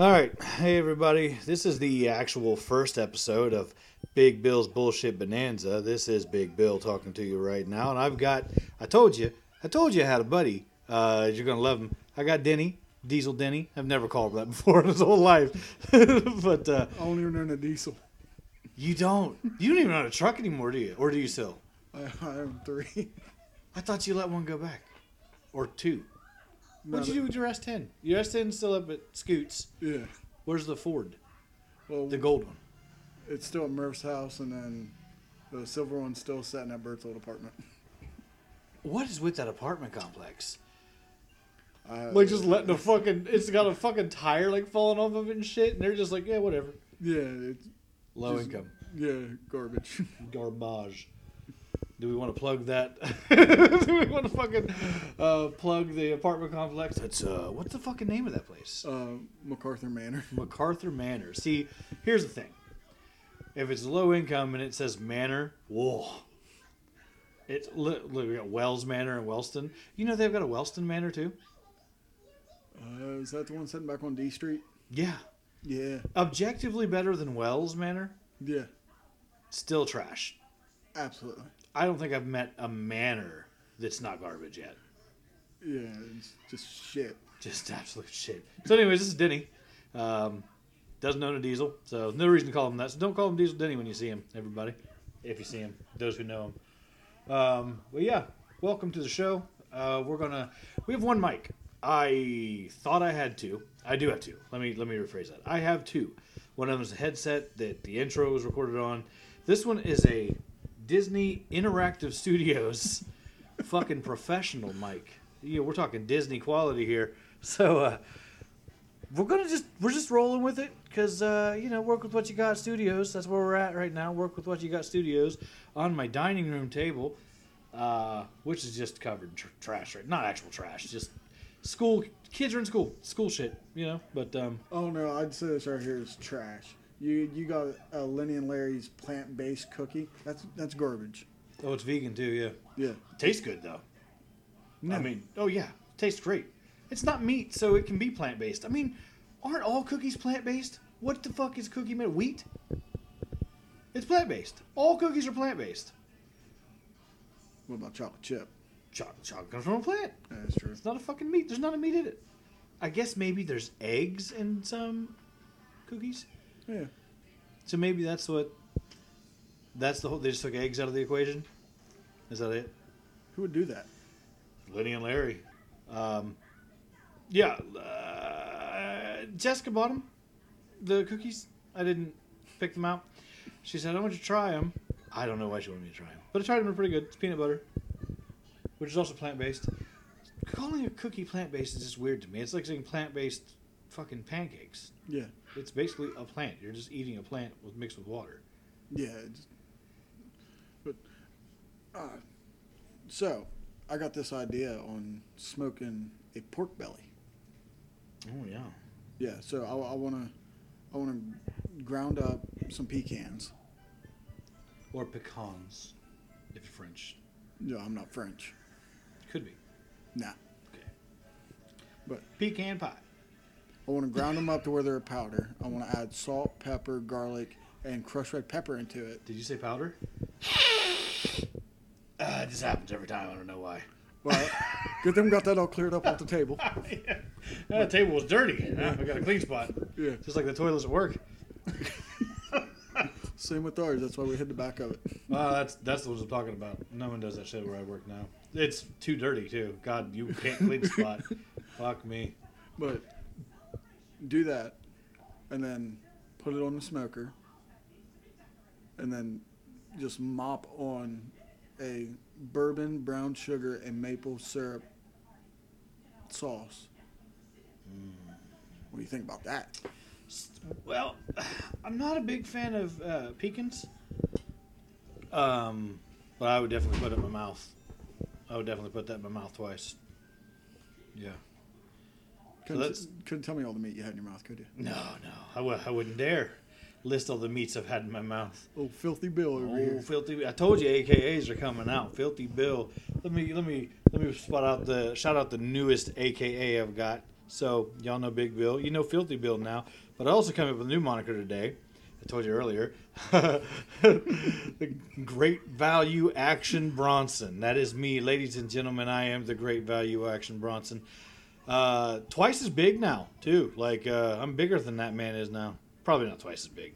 All right. Hey, everybody. This is the actual first episode of Big Bill's Bullshit Bonanza. This is Big Bill talking to you right now. And I've got, I told you, I told you I had a buddy. Uh, you're going to love him. I got Denny, Diesel Denny. I've never called him that before in his whole life. but uh, I don't even own a diesel. you don't, you don't even own a truck anymore, do you? Or do you still? I, I own three. I thought you let one go back. Or two. What'd you do with your S10? Your S10 still up at Scoots. Yeah. Where's the Ford? Well, The gold one. it's still at Murph's house, and then the silver one's still sitting at Bert's old apartment. What is with that apartment complex? I, Like just letting a fucking it's got a fucking tire like falling off of it and shit, and they're just like, yeah, whatever. yeah, it's Low Just- income, yeah, garbage. garbage. Do we want to plug that? Do we want to fucking uh, plug the apartment complex? That's uh, what's the fucking name of that place? uh, MacArthur Manor. MacArthur Manor. See, here's the thing. If it's low income and it says Manor, whoa. It's look, we got Wells Manor and Wellston. You know they've got a Wellston Manor too. Uh, is that the one sitting back on D Street? Yeah, Yeah, objectively better than Wells Manor. yeah, Still trash. absolutely. I don't think I've met a manor that's not garbage yet. Yeah, it's just shit. Just absolute shit. So, anyways, this is Denny. Um, doesn't own a diesel, so no reason to call him that. So don't call him Diesel Denny when you see him, everybody. If you see him, those who know him. Um, but yeah, welcome to the show. Uh, we're gonna we have one mic. I thought I had two. I do have two. Let me let me rephrase that. I have two. One of them is a headset that the intro was recorded on. This one is a Disney Interactive Studios fucking professional mic. Yeah, we're talking Disney quality here. So uh, we're gonna just we're just rolling with it because uh, you know work with what you got studios. That's where we're at right now. Work with what you got studios on my dining room table, uh, which is just covered tr- trash. Right, not actual trash, just school kids are in school, school shit. You know, but um, Oh no, I'd say this right here is trash. You you got a Lenny and Larry's plant based cookie. That's that's garbage. oh, it's vegan too. Yeah, Yeah. tastes good though. No. I mean, oh yeah, tastes great. It's not meat, so it can be plant based. I mean, aren't all cookies plant based? What the fuck is cookie made? of? Wheat? It's plant based. All cookies are plant based. What about chocolate chip? Chocolate, chocolate comes from a plant. That's true. It's not a fucking meat. There's not a meat in it. I guess maybe there's eggs in some cookies. Yeah. So maybe that's what. That's the whole. They just took eggs out of the equation. Is that it? Who would do that? Lenny and Larry. Um, yeah, uh, Jessica bought them, the cookies. I didn't pick them out. She said, I want you to try them. I don't know why she wanted me to try them. But I tried them, they're pretty good. It's peanut butter, which is also plant based. Calling a cookie plant based is just weird to me. It's like saying plant based fucking pancakes. Yeah. It's basically a plant. You're just eating a plant with mixed with water. Yeah. It's, but uh, so I got this idea on smoking a pork belly. Oh, yeah. Yeah. So I, I want to I want to ground up some pecans. Or pecans, if you're French. No, I'm not French. Could be. Nah. Okay. But Pecan pie. I want to ground them up to where they're a powder. I want to add salt, pepper, garlic, and crushed red pepper into it. Did you say powder? Uh, it just happens every time. I don't know why. Well, good thing we got that all cleared up off the table. yeah. That table was dirty. Huh? I got a clean spot. Yeah. Just like the toilets at work. Same with ours. That's why we hid the back of it. Well, that's that's what I'm talking about. No one does that shit where I work now. It's too dirty too. God, you can't clean the spot. Fuck me. But do that, and then put it on the smoker, and then just mop on a bourbon, brown sugar, and maple syrup sauce. What do you think about that? Well, I'm not a big fan of uh, pecans. Um, but I would definitely put it in my mouth. I would definitely put that in my mouth twice. Yeah. Couldn't, that's- couldn't tell me all the meat you had in your mouth, could you? No, no, I w- I wouldn't dare list all the meats I've had in my mouth. Oh, filthy Bill over Oh, here. filthy! I told you AKAs are coming out. Filthy Bill. Let me let me let me spot out the shout out the newest AKA I've got. So y'all know Big Bill. You know Filthy Bill now. But I also come up with a new moniker today. I told you earlier. the Great Value Action Bronson. That is me, ladies and gentlemen. I am the Great Value Action Bronson. Uh, twice as big now, too. Like uh, I'm bigger than that man is now. Probably not twice as big.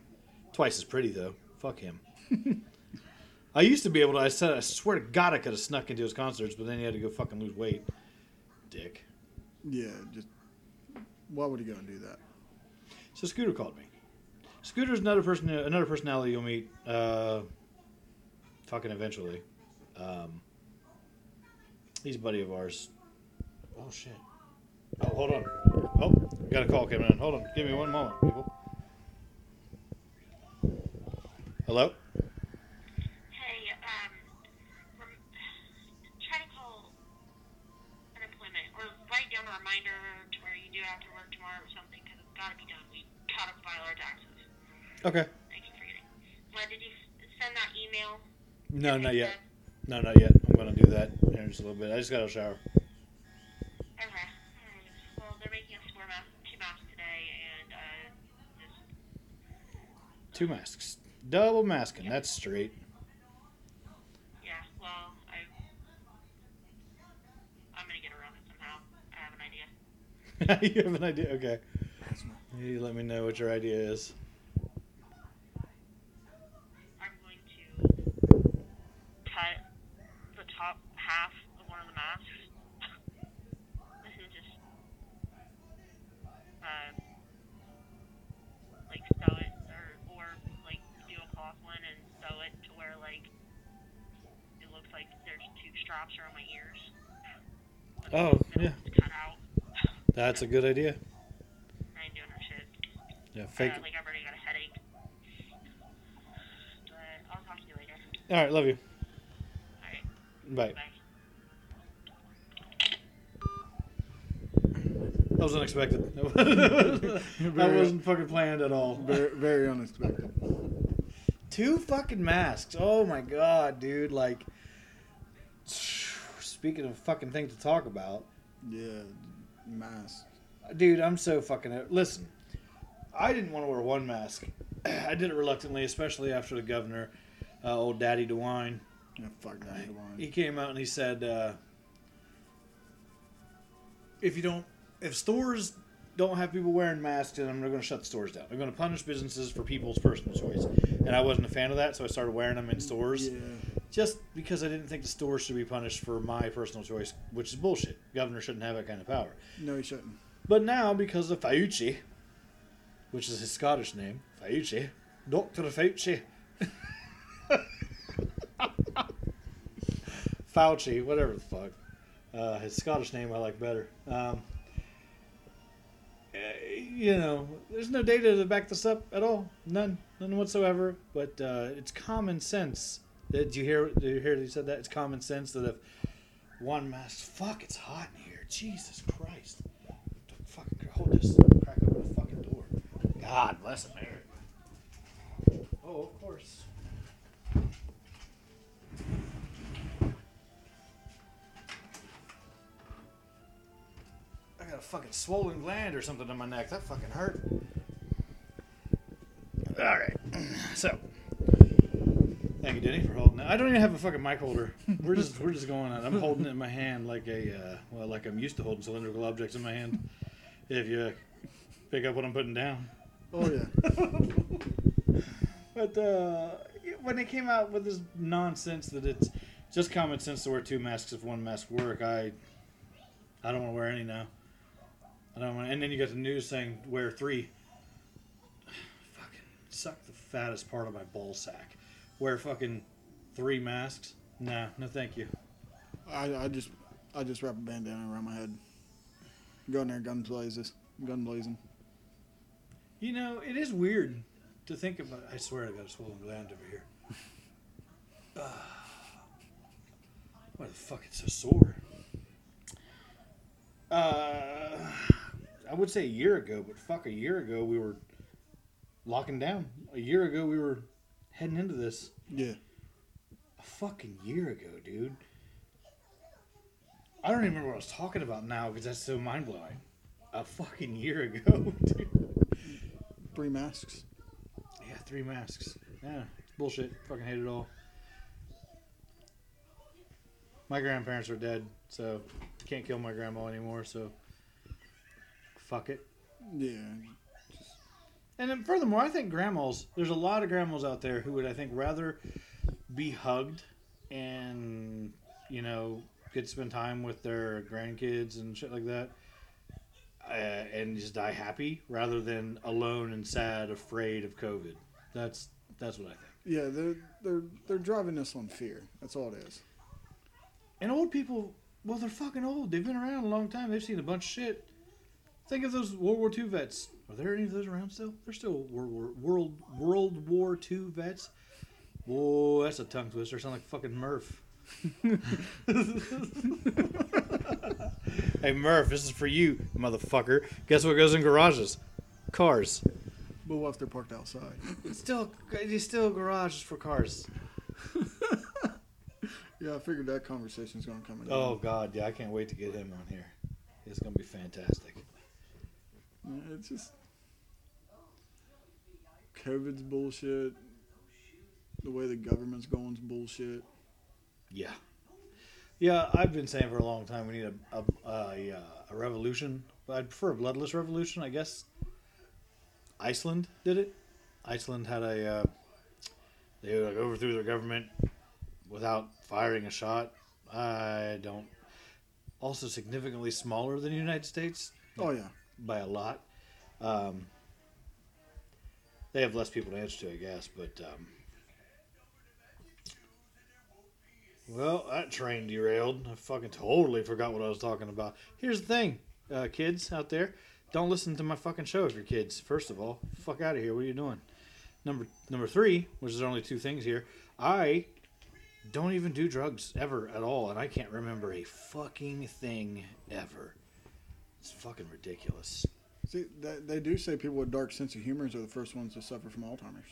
Twice as pretty though. Fuck him. I used to be able to. I said, I swear to God, I could have snuck into his concerts, but then he had to go fucking lose weight. Dick. Yeah, just why would he go and do that? So Scooter called me. Scooter's another person, another personality you'll meet. Uh, fucking eventually. Um, he's a buddy of ours. Oh shit. Oh, hold on. Oh, we got a call coming in. Hold on. Give me one moment, people. Hello. Hey, um, rem- try to call unemployment or write down a reminder to where you do have to work tomorrow or something because it's got to be done. We gotta file our taxes. Okay. I keep forgetting. Well, did you send that email? No, not yet. No, not yet. I'm gonna do that in just a little bit. I just got the shower. Two masks. Double masking. That's straight. yeah. Well, I I'm gonna get around it somehow. I have an idea. you have an idea? Okay. You let me know what your idea is. I'm going to cut the top half of one of the masks. Straps around my ears. Oh, yeah. cut out. That's a good idea. I ain't doing no shit. Yeah, fake. Uh, like I've already got a headache. But I'll talk to you later. All right, love you. Alright, Bye. bye. That was unexpected. that wasn't fucking planned at all. Very, very unexpected. Two fucking masks. Oh my god, dude. Like, speaking of fucking things to talk about, Yeah, mask. dude, I'm so fucking. Listen, I didn't want to wear one mask. I did it reluctantly, especially after the governor, uh, old Daddy DeWine. Yeah, fuck that. He came out and he said, uh, if you don't, if stores don't have people wearing masks, then I'm going to shut the stores down. I'm going to punish businesses for people's personal choice. And I wasn't a fan of that, so I started wearing them in stores. Yeah, Just because I didn't think the store should be punished for my personal choice, which is bullshit. Governor shouldn't have that kind of power. no, he shouldn't. But now, because of Fauci, which is his Scottish name, Fauci, Dr. Fauci, Fauci, whatever the fuck. Uh, his Scottish name I like better. Um, eh, you know, there's no data to back this up at all. None, none whatsoever. But uh, it's common sense. Did you hear? Did you hear he said that? It's common sense that if one mask, fuck, it's hot in here. Jesus Christ! Don't fucking hold this. Crack open the fucking door. God bless America. Oh, of course. I got a fucking swollen gland or something in my neck. That fucking hurt. All right. So, thank you, Denny, for holding that. I don't even have a fucking mic holder. We're just we're just going on. I'm holding it in my hand like a uh, well, like I'm used to holding cylindrical objects in my hand. If you pick up what I'm putting down. Oh yeah. But uh, when they came out with this nonsense that it's just common sense to wear two masks if one mask work, I I don't want to wear any now. I don't want. And then you got the news saying wear three. Fucking suck the fattest part of my ball sack. Wear fucking three masks. Nah, no thank you. I, I just I just wrap a bandana around my head. Go in there, gun blazes, gun blazing. You know, it is weird to think about. I swear I got a swollen gland over here. Ah. why the fuck it's so sore? Uh, I would say a year ago, but fuck, a year ago we were locking down. A year ago we were heading into this. Yeah. A fucking year ago, dude. I don't even remember what I was talking about now because that's so mind blowing. a fucking year ago, dude. Three masks. Yeah, three masks. Yeah, it's bullshit. Fucking hate it all. My grandparents are dead, so can't kill my grandma anymore. So fuck it. Yeah. And then furthermore, I think grandmas. There's a lot of grandmas out there who would, I think, rather be hugged and you know get to spend time with their grandkids and shit like that, uh, and just die happy rather than alone and sad, afraid of COVID. That's that's what I think. Yeah, they're they're they're driving us on fear. That's all it is. And old people, well, they're fucking old. They've been around a long time. They've seen a bunch of shit. Think of those World War II vets. Are there any of those around still? They're still World War World World War II vets. Whoa, that's a tongue twister. Sound like fucking Murph. hey Murph, this is for you, motherfucker. Guess what goes in garages? Cars. But what if they're parked outside? It's still, it's still garages for cars. Yeah, I figured that conversation's gonna come. in. Oh God, yeah, I can't wait to get him on here. It's gonna be fantastic. It's just COVID's bullshit. The way the government's going's bullshit. Yeah, yeah. I've been saying for a long time we need a a, a, uh, a revolution, but I'd prefer a bloodless revolution. I guess Iceland did it. Iceland had a uh, they like overthrew their government without firing a shot. I don't. Also, significantly smaller than the United States Oh yeah. by a lot. Um, they have less people to answer to, I guess, but um, well, that train derailed. I fucking totally forgot what I was talking about. Here's the thing, uh, kids out there, don't listen to my fucking show if you're kids. First of all, fuck out of here. What are you doing? Number number three, which is only two things here. I don't even do drugs ever at all, and I can't remember a fucking thing ever. It's fucking ridiculous. See, they, they do say people with dark sense of humor are the first ones to suffer from Alzheimer's.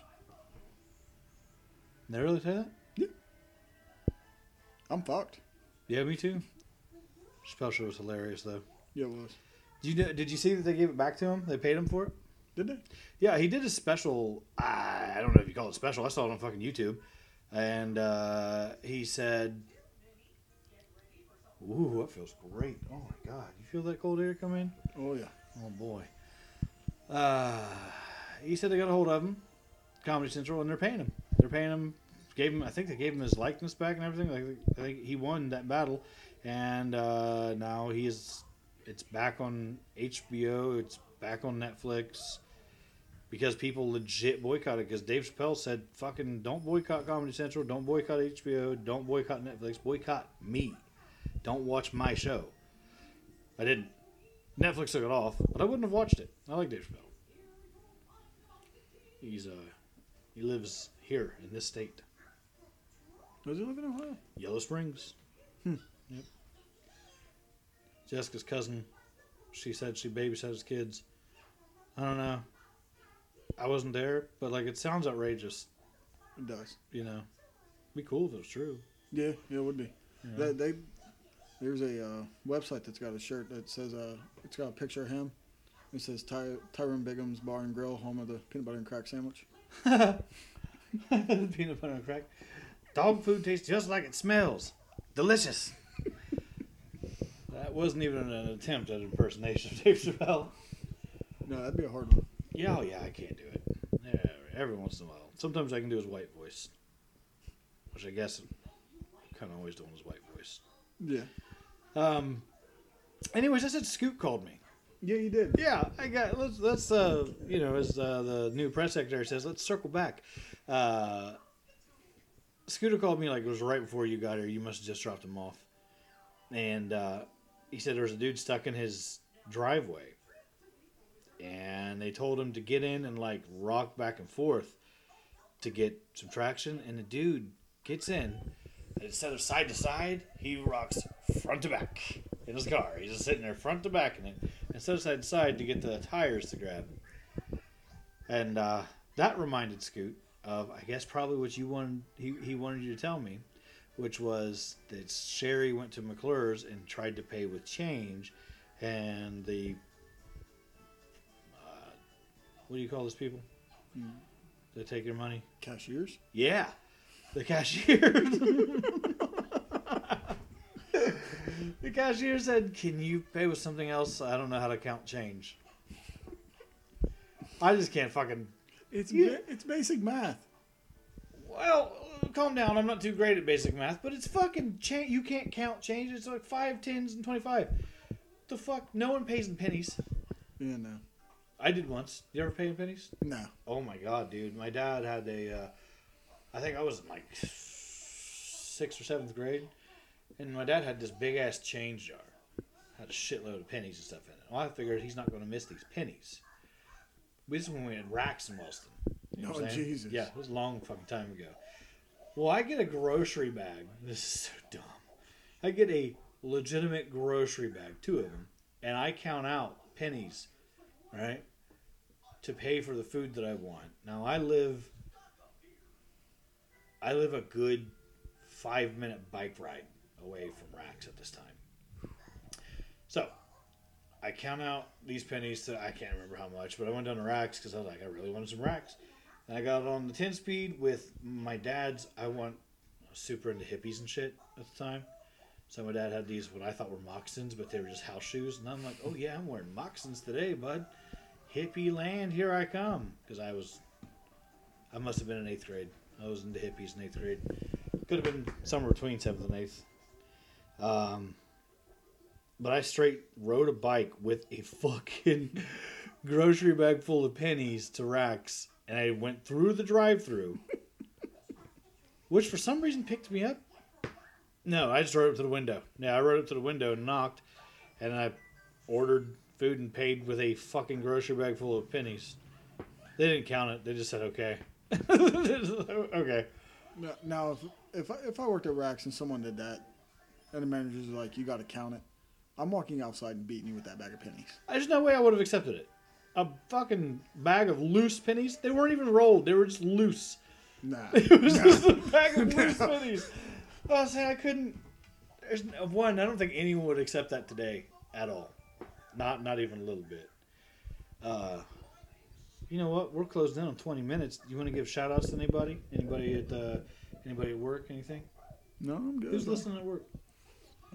They really say that? Yeah. I'm fucked. Yeah, me too. Special was hilarious though. Yeah, it was. Did you did you see that they gave it back to him? They paid him for it. Did they? Yeah, he did a special. I don't know if you call it special. I saw it on fucking YouTube, and uh, he said, "Ooh, that feels great. Oh my god, you feel that cold air come in? Oh yeah. Oh boy." Uh, he said they got a hold of him, Comedy Central, and they're paying him. They're paying him. Gave him. I think they gave him his likeness back and everything. Like I think he won that battle, and uh, now he is. It's back on HBO. It's back on Netflix because people legit boycotted. Because Dave Chappelle said, "Fucking don't boycott Comedy Central. Don't boycott HBO. Don't boycott Netflix. Boycott me. Don't watch my show." I didn't. Netflix took it off, but I wouldn't have watched it. I like Dave Chappelle. He's uh, he lives here in this state, Does he live in Ohio? Yellow Springs. Hmm. Yep. Jessica's cousin. She said she babysat his kids. I don't know. I wasn't there, but like it sounds outrageous. It does. You know, be cool if it was true. Yeah, yeah, it would be. you know? They, they there's a uh, website that's got a shirt that says uh, it's got a picture of him. It says Ty- Tyrone Biggums Bar and Grill, home of the peanut butter and crack sandwich. Peanut butter and crack. Dog food tastes just like it smells. Delicious. that wasn't even an attempt at impersonation of Dave Chappelle. No, that'd be a hard one. Yeah, oh yeah, I can't do it. Yeah, every once in a while. Sometimes I can do his white voice, which I guess I'm kind of always doing his white voice. Yeah. Um. Anyways, I said Scoot called me. Yeah, you did. Yeah, I got. Let's let's uh you know as uh, the new press secretary says, let's circle back. Uh, Scooter called me like it was right before you got here. You must have just dropped him off, and uh, he said there was a dude stuck in his driveway, and they told him to get in and like rock back and forth to get some traction. And the dude gets in, instead of side to side, he rocks front to back in his car. He's just sitting there front to back in it instead of side to side to get the tires to grab. And uh, that reminded Scoot of, I guess, probably what you wanted. He, he wanted you to tell me, which was that Sherry went to McClure's and tried to pay with change, and the what do you call those people? Hmm. They take your money. Cashiers. Yeah, the cashier. the cashier said, "Can you pay with something else? I don't know how to count change." I just can't fucking. It's ba- it's basic math. Well, calm down. I'm not too great at basic math, but it's fucking change. You can't count change. It's like five, tens, and twenty-five. The fuck? No one pays in pennies. Yeah, no, I did once. You ever pay in pennies? no. Oh my god, dude! My dad had a. Uh, I think I was in like sixth or seventh grade, and my dad had this big ass change jar, had a shitload of pennies and stuff in it. Well, I figured he's not going to miss these pennies. This is when we had Rax in Wellston. You know Oh? Jesus. Yeah, it was a long fucking time ago. Well, I get a grocery bag. This is so dumb. I get a legitimate grocery bag, two of them, and I count out pennies, right, to pay for the food that I want. Now I live, I live a good five minute bike ride away from Rax at this time. So, I count out these pennies to I can't remember how much, but I went down to Rax because I was like I really wanted some Rax. And I got on the 10 speed with my dad's. I was super into hippies and shit at the time. So my dad had these what I thought were moccasins, but they were just house shoes. And I'm like, oh yeah, I'm wearing moccasins today, bud. Hippie land, here I come. Because I was, I must have been in eighth grade. I was into hippies in eighth grade. Could have been somewhere between seventh and eighth. Um, but I straight rode a bike with a fucking grocery bag full of pennies to Rax, and I went through the drive-through, which for some reason picked me up. No, I just rode up to the window. Yeah, I rode up to the window and knocked, and I ordered food and paid with a fucking grocery bag full of pennies. They didn't count it. They just said okay. okay. Now, now if if I, if I worked at Rax and someone did that, and the manager's like, "You got to count it," I'm walking outside and beating you with that bag of pennies. There's no way I would have accepted it. A fucking bag of loose pennies. They weren't even rolled. They were just loose. Nah, It was nah. just a bag of loose pennies. I was saying I couldn't. There's one. I don't think anyone would accept that today at all. Not not even a little bit. Uh, you know what? We're closed in on 20 minutes. You want to give shout outs to anybody? Anybody at uh, anybody at work? Anything? no, I'm good. Who's listening at work?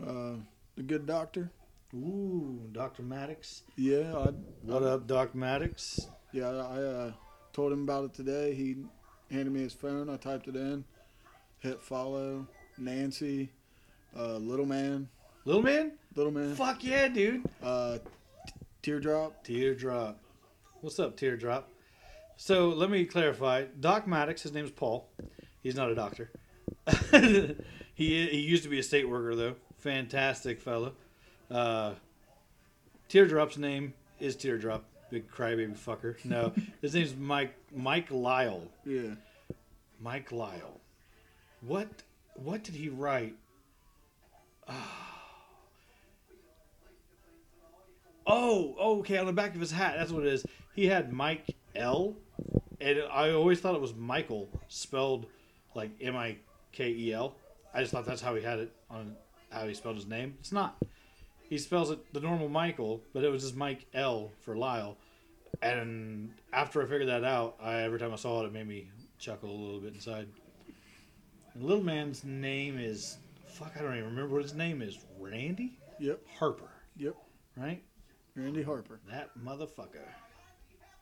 Uh, the good doctor. Ooh, Dr. Maddox. Yeah, I, What up, Doc Maddox? yeah, I uh, told him about it today. He handed me his phone. I typed it in, hit follow. Nancy, uh, little man, Little man? little man, Fuck yeah, dude. uh, t- teardrop. Teardrop. What's up, Teardrop? So let me clarify. Doc Maddox, his name is Paul. He's not a doctor. he he used to be a state worker though. Fantastic fellow. Uh, Teardrop's name is Teardrop. Big crybaby fucker. No, his name's Mike Mike Lyle. Yeah, Mike Lyle. What what did he write? Oh, oh, okay, on the back of his hat. That's what it is. He had Mike L, and I always thought it was Michael, spelled like M I K E L. I just thought that's how he had it on how he spelled his name. It's not. He spells it the normal Michael, but it was just Mike L for Lyle. And after I figured that out, I, every time I saw it, it made me chuckle a little bit inside. And little man's name is fuck. I don't even remember what his name is. Randy yep, Harper, yep. right? Randy Harper. That motherfucker.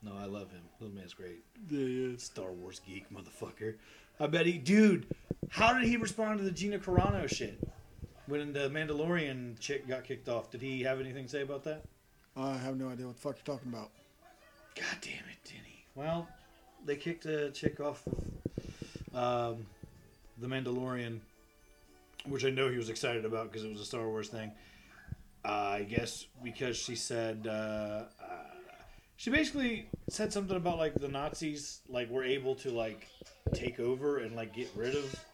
No, I love him. Little man's great. Yeah, is. Star Wars geek motherfucker. I bet he, dude. How did he respond to the Gina Carano shit when the Mandalorian chick got kicked off? Did he have anything to say about that? I have no idea what the fuck you're talking about. God damn it, Denny. Well, they kicked a chick off of um, the Mandalorian, which I know he was excited about because it was a Star Wars thing. Uh, I guess because she said uh, uh, she basically said something about like the Nazis like were able to like take over and like get rid of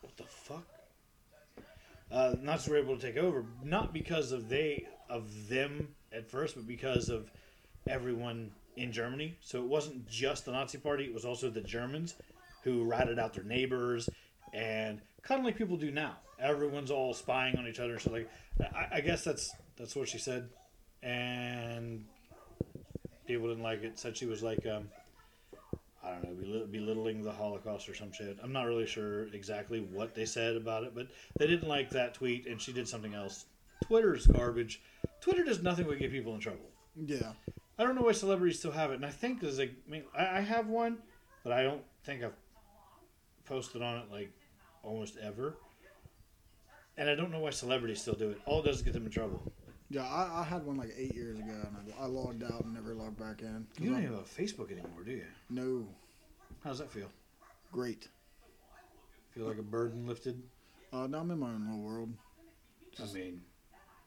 what the fuck. Uh, Nazis were able to take over not because of they of them at first, but because of everyone in Germany. So it wasn't just the Nazi Party; it was also the Germans who ratted out their neighbors and kind of like people do now. Everyone's all spying on each other. So like, I, I guess that's that's what she said, and people didn't like it. Said she was like, um, I don't know, bel- belittling the Holocaust or some shit. I'm not really sure exactly what they said about it, but they didn't like that tweet, and she did something else. Twitter's garbage. Twitter does nothing but get people in trouble. Yeah. I don't know why celebrities still have it, and I think there's like, I mean, I, I have one, but I don't think I've posted on it like almost ever. And I don't know why celebrities still do it. All it does is get them in trouble. Yeah, I, I had one like eight years ago, and I, I logged out and never logged back in. You don't I'm- even have a Facebook anymore, do you? No, How does that feel? great. Feel like a burden lifted? Uh, now I'm in my own little world. I mean,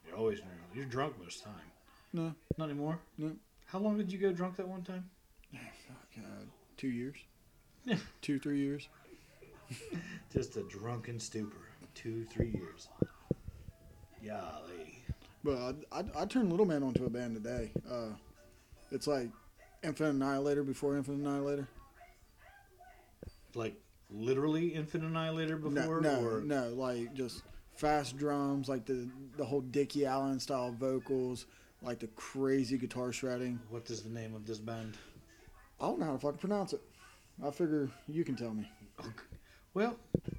you're always in your- you're drunk most of the time. No, Not anymore. no. How long did you go drunk that one time? Fuck, uh, two years. Yeah. two, three years. Just a drunken stupor. Two, three years. Golly. But I, I, I turned Little Man onto a band today. Uh, it's like Infant Annihilator before Infant Annihilator. Like literally Infant Annihilator before, no, or no, like just fast drums, like the the whole Dickie Allen style vocals, like the crazy guitar shredding. what is the name of this band? I don't know how to fucking pronounce it. I figure you can tell me. Well,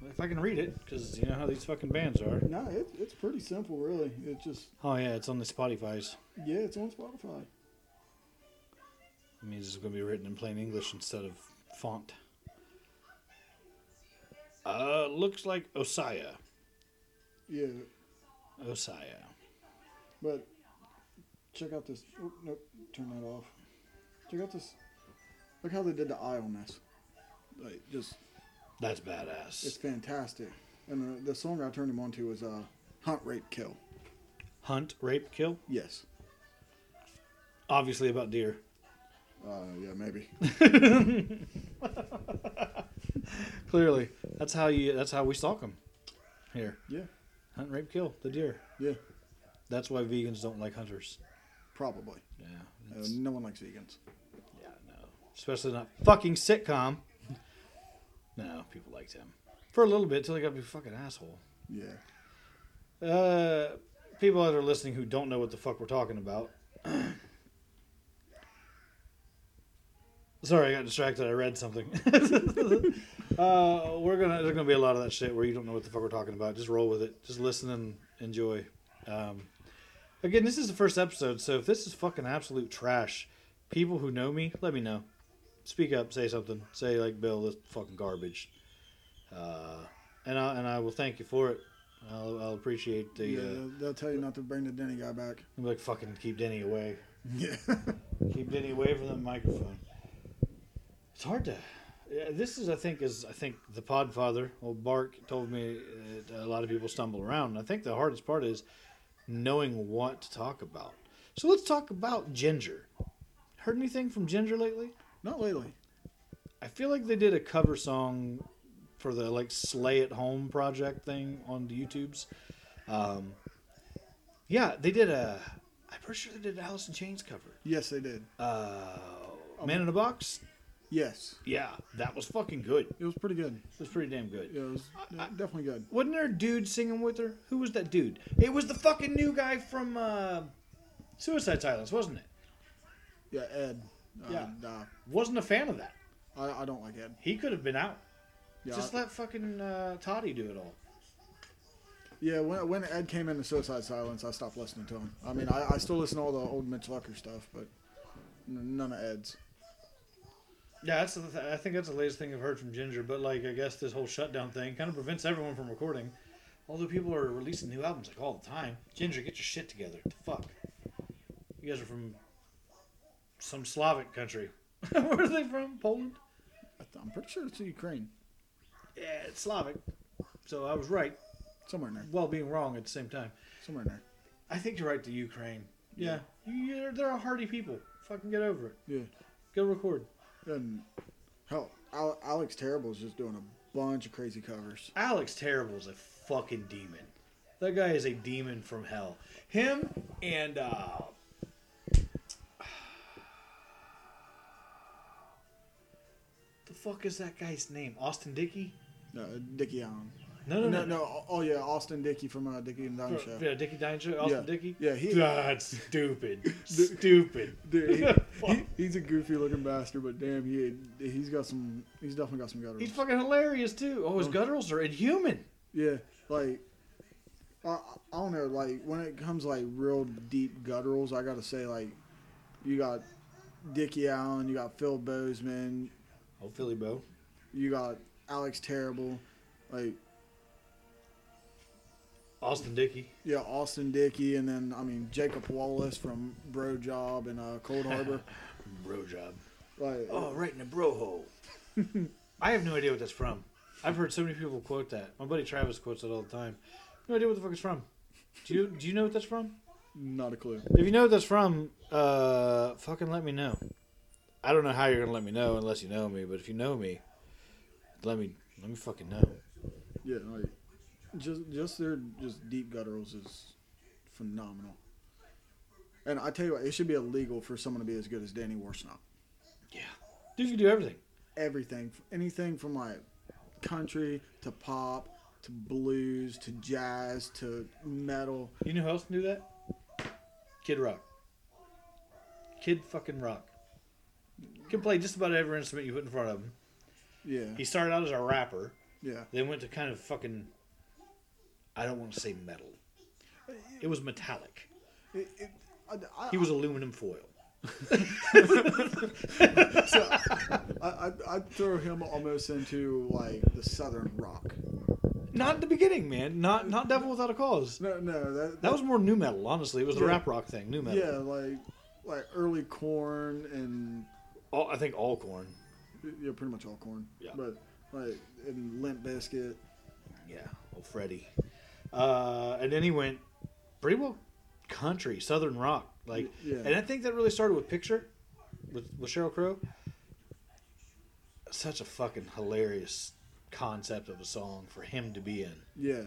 if I can read it, because you know how these fucking bands are. No, it, it's pretty simple, really. It's just Oh yeah, it's on the Spotify's. yeah, it's on Spotify. It means it's going to be written in plain English instead of font. Uh, looks like Osaya. Yeah, Osaya. but check out this. Oh, nope, turn that off. Check out this. Look how they did the eye on this. Like just, That's badass. it's fantastic. And the, the song I turned him on to was uh, "Hunt, Rape, Kill." Hunt, rape, kill. Yes. Obviously about deer. Uh, yeah, maybe. Clearly, that's how you. That's how we stalk them. Here, Yeah, hunt, rape, kill the deer. yeah, That's why vegans don't like hunters. probably. Yeah, Uh, no one likes vegans. yeah, no. Especially not fucking sitcom. No, people liked him for a little bit till he got to be a fucking asshole. Yeah. Uh, people that are listening who don't know what the fuck we're talking about. Sorry, I got distracted. I read something. uh, we're gonna. There's gonna be a lot of that shit where you don't know what the fuck we're talking about. Just roll with it. Just listen and enjoy. Um, again, this is the first episode, so if this is fucking absolute trash, people who know me, let me know. Speak up. Say something. Say like, Bill, this fucking garbage. Uh, and I and I will thank you for it. I'll, I'll appreciate the. yeah, Uh, they'll, they'll tell you not to bring the Denny guy back. I'm like fucking keep Denny away. Yeah. Keep Denny away from the microphone. It's hard to. Yeah, this is, I think, is I think the Podfather, old Bark, told me a lot of people stumble around. And I think the hardest part is knowing what to talk about. So let's talk about Ginger. Heard anything from Ginger lately? Not lately. I feel like they did a cover song for the like Slay at Home project thing on the YouTubes. Um, yeah, they did a. I'm pretty sure they did Alice in Chains cover. Yes, they did. Uh, Man in a Box. Yes. Yeah, that was fucking good. It It was pretty good. It was pretty damn good. Yeah, it was I- definitely good. Wasn't there a dude singing with her? Who was that dude? It was the fucking new guy from uh, Suicide Silence, wasn't it? Yeah, Ed. Uh, Yeah. Nah, Wasn't a fan of that. I, I don't like Ed. He could have been out. Yeah, Just I- let fucking uh, Toddy do it all. yeah. When, when Ed came into Suicide Silence, I stopped listening to him. I mean, I, I still listen to all the old Mitch Lucker stuff, but none of Ed's. Yeah, that's the th- I think that's the latest thing I've heard from Ginger. But like, I guess this whole shutdown thing kind of prevents everyone from recording. Although people are releasing new albums like all the time. Ginger, get your shit together. What the fuck? You guys are from some Slavic country. Where are they from? Poland? I th- I'm pretty sure it's Ukraine, Yeah, it's Slavic. So I was right, somewhere in there, while being wrong at the same time. somewhere in there. I think you're right to Ukraine. Yeah, you, they're a hardy people. Fucking get over it. Yeah, Go record. and hell, Al- Alex Terrible is just doing a bunch of crazy covers. Alex Terrible's a fucking demon. That guy is a demon from hell. Him and uh fuck is that guy's name? Austin Dickey? Uh, Dickie Allen. No, no, no, no. no. Oh yeah, Austin Dickey from uh, Dickey and Dunn show. Yeah, Dickie Dine show. Austin Yeah. Dickey. Yeah, he- That's stupid. stupid. Dude, he, he, he's a goofy looking bastard, but damn, he he's got some. He's definitely got some gutters. He's fucking hilarious too. Oh, his gutturals are inhuman. Yeah, like I, I don't know. Like when it comes like real deep gutturals, I gotta say like you got Dickie Allen, you got Phil Bozeman, Philly Bo. you got Alex Terrible, like Austin Dickey. yeah Austin Dickey, and then I mean Jacob Wallace from Bro Job and uh, Cold Harbor. Bro job. like Oh, right in the bro hole. I have no idea what that's from. I've heard so many people quote that. My buddy Travis quotes it all the time. No idea what the fuck it's from. Do you do you know what that's from? not a clue. If you know what that's from, uh, fucking let me know. I don't know how you're gonna let me know unless you know me, but if you know me, let me let me fucking know. Yeah, like just just their just deep gutturals is phenomenal. And I tell you what, it should be illegal for someone to be as good as Danny Worsnop. Yeah, dude, you can do everything. Everything, anything from like country to pop to blues to jazz to metal. You know who else can do that? Kid Rock. Kid fucking Rock. Can play just about every instrument you put in front of him. Yeah, He started out as a rapper, yeah. then went to kind of fucking. I don't want to say metal. It was metallic. It, it, I, I, He was aluminum foil. so I, I, throw him almost into like the southern rock. Not in the beginning, man. Not not Devil Without a Cause. No, no, that, That was more nu metal, honestly. It was the Yeah. rap rock thing, nu metal. yeah, like like early Korn and All, I think all Korn. yeah, pretty much all Korn. Yeah. But like and Limp Bizkit. Yeah, old Freddie. Uh, and then he went pretty well country, southern rock. Like, Yeah. and I think that really started with Picture, with with Sheryl Crow. Such a fucking hilarious concept of a song for him to be in. Yeah,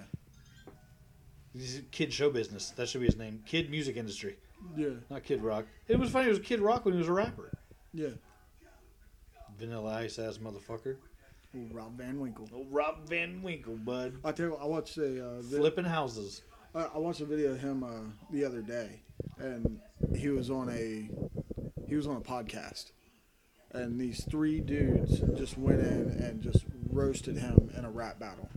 He's kid show business. That should be his name. Kid music industry, yeah, not Kid Rock. It was funny. It was Kid Rock when he was a rapper. yeah. Vanilla Ice ass motherfucker. Ooh, Rob Van Winkle. Old Rob Van Winkle, bud. I tell you, what, I watched a uh, vid- Flipping houses. I, I watched a video of him uh, the other day, and he was on a he was on a podcast, and these three dudes just went in and just roasted him in a rap battle.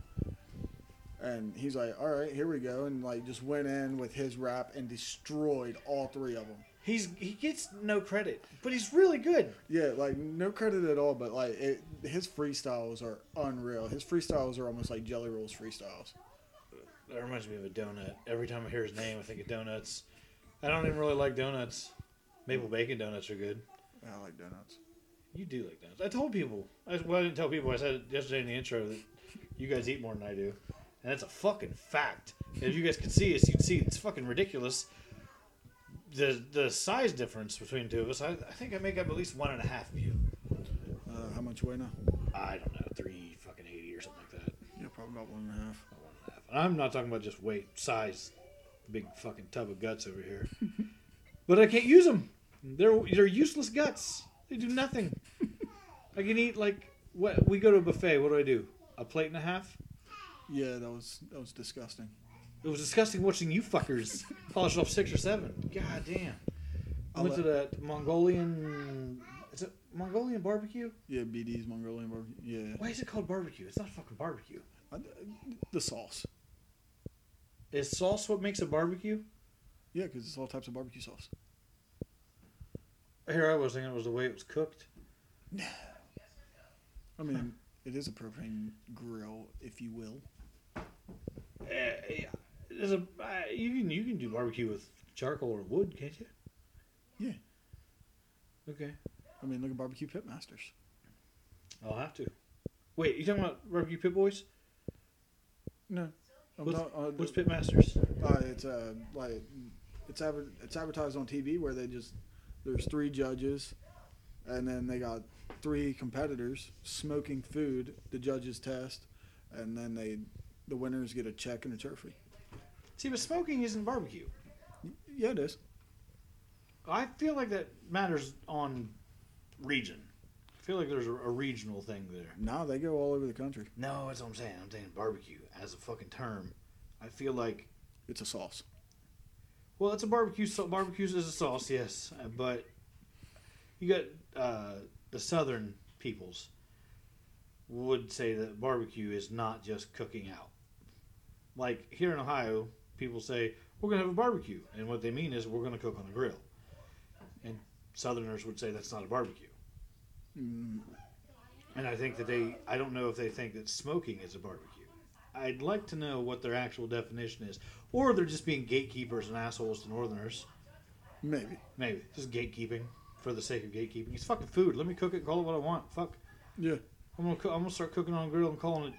And he's like, "All right, here we go," and like just went in with his rap and destroyed all three of them. He's he gets no credit, but he's really good. Yeah, like no credit at all, but like it, his freestyles are unreal. His freestyles are almost like Jelly Roll's freestyles. That reminds me of a donut. Every time I hear his name, I think of donuts. I don't even really like donuts. Maple bacon donuts are good. I like donuts. You do like donuts. I told people. I, well, I didn't tell people. I said yesterday in the intro that you guys eat more than I do, and that's a fucking fact. If you guys could see us, you'd see it's fucking ridiculous. The the size difference between two of us. I, I think I make up at least one and a half of you. Uh, how much weigh now? I don't know, three fucking eighty or something like that. Yeah, probably about one and a half. One and a half. And I'm not talking about just weight, size, big fucking tub of guts over here. but I can't use them. They're they're useless guts. They do nothing. I can eat like what we go to a buffet. What do I do? A plate and a half. Yeah, that was that was disgusting. It was disgusting watching you fuckers polish off six or seven. God damn. I went to that Mongolian. Is it Mongolian barbecue? Yeah, BD's Mongolian barbecue. Yeah, Why is it called barbecue? It's not fucking barbecue. I- the sauce. Is sauce what makes a barbecue? Yeah, because it's all types of barbecue sauce. Here I was thinking it was the way it was cooked. No. I mean, it is a propane grill, if you will. Uh, yeah. There's a uh, you can you can do barbecue with charcoal or wood, can't you? Yeah. Okay. I mean, look at barbecue pitmasters. I'll have to. Wait, you talking about barbecue pit boys? No, I'm What's, not- uh, what's pit masters? Uh, it's uh, like it's adver- it's advertised on TV where they just there's three judges, and then they got three competitors smoking food. The judges test, and then they the winners get a check and a trophy. See, but smoking isn't barbecue. Yeah, it is. I feel like that matters on region. I feel like there's a, a regional thing there. No, they go all over the country. No, that's what I'm saying. I'm saying barbecue as a fucking term. I feel like It's a sauce. well, it's a barbecue. So barbecues is a sauce, yes, uh, but you got uh, the southern peoples would say that barbecue is not just cooking out. Like here in Ohio, people say we're gonna have a barbecue, and what they mean is we're gonna cook on a grill. And Southerners would say that's not a barbecue. Mm, And I think that they, I don't know if they think that smoking is a barbecue. I'd like to know what their actual definition is. Or they're just being gatekeepers and assholes to Northerners. maybe. Maybe. Just gatekeeping for the sake of gatekeeping. It's fucking food. Let me cook it call it what I want. Fuck. Yeah. I'm gonna, co- I'm gonna start cooking on a grill and calling it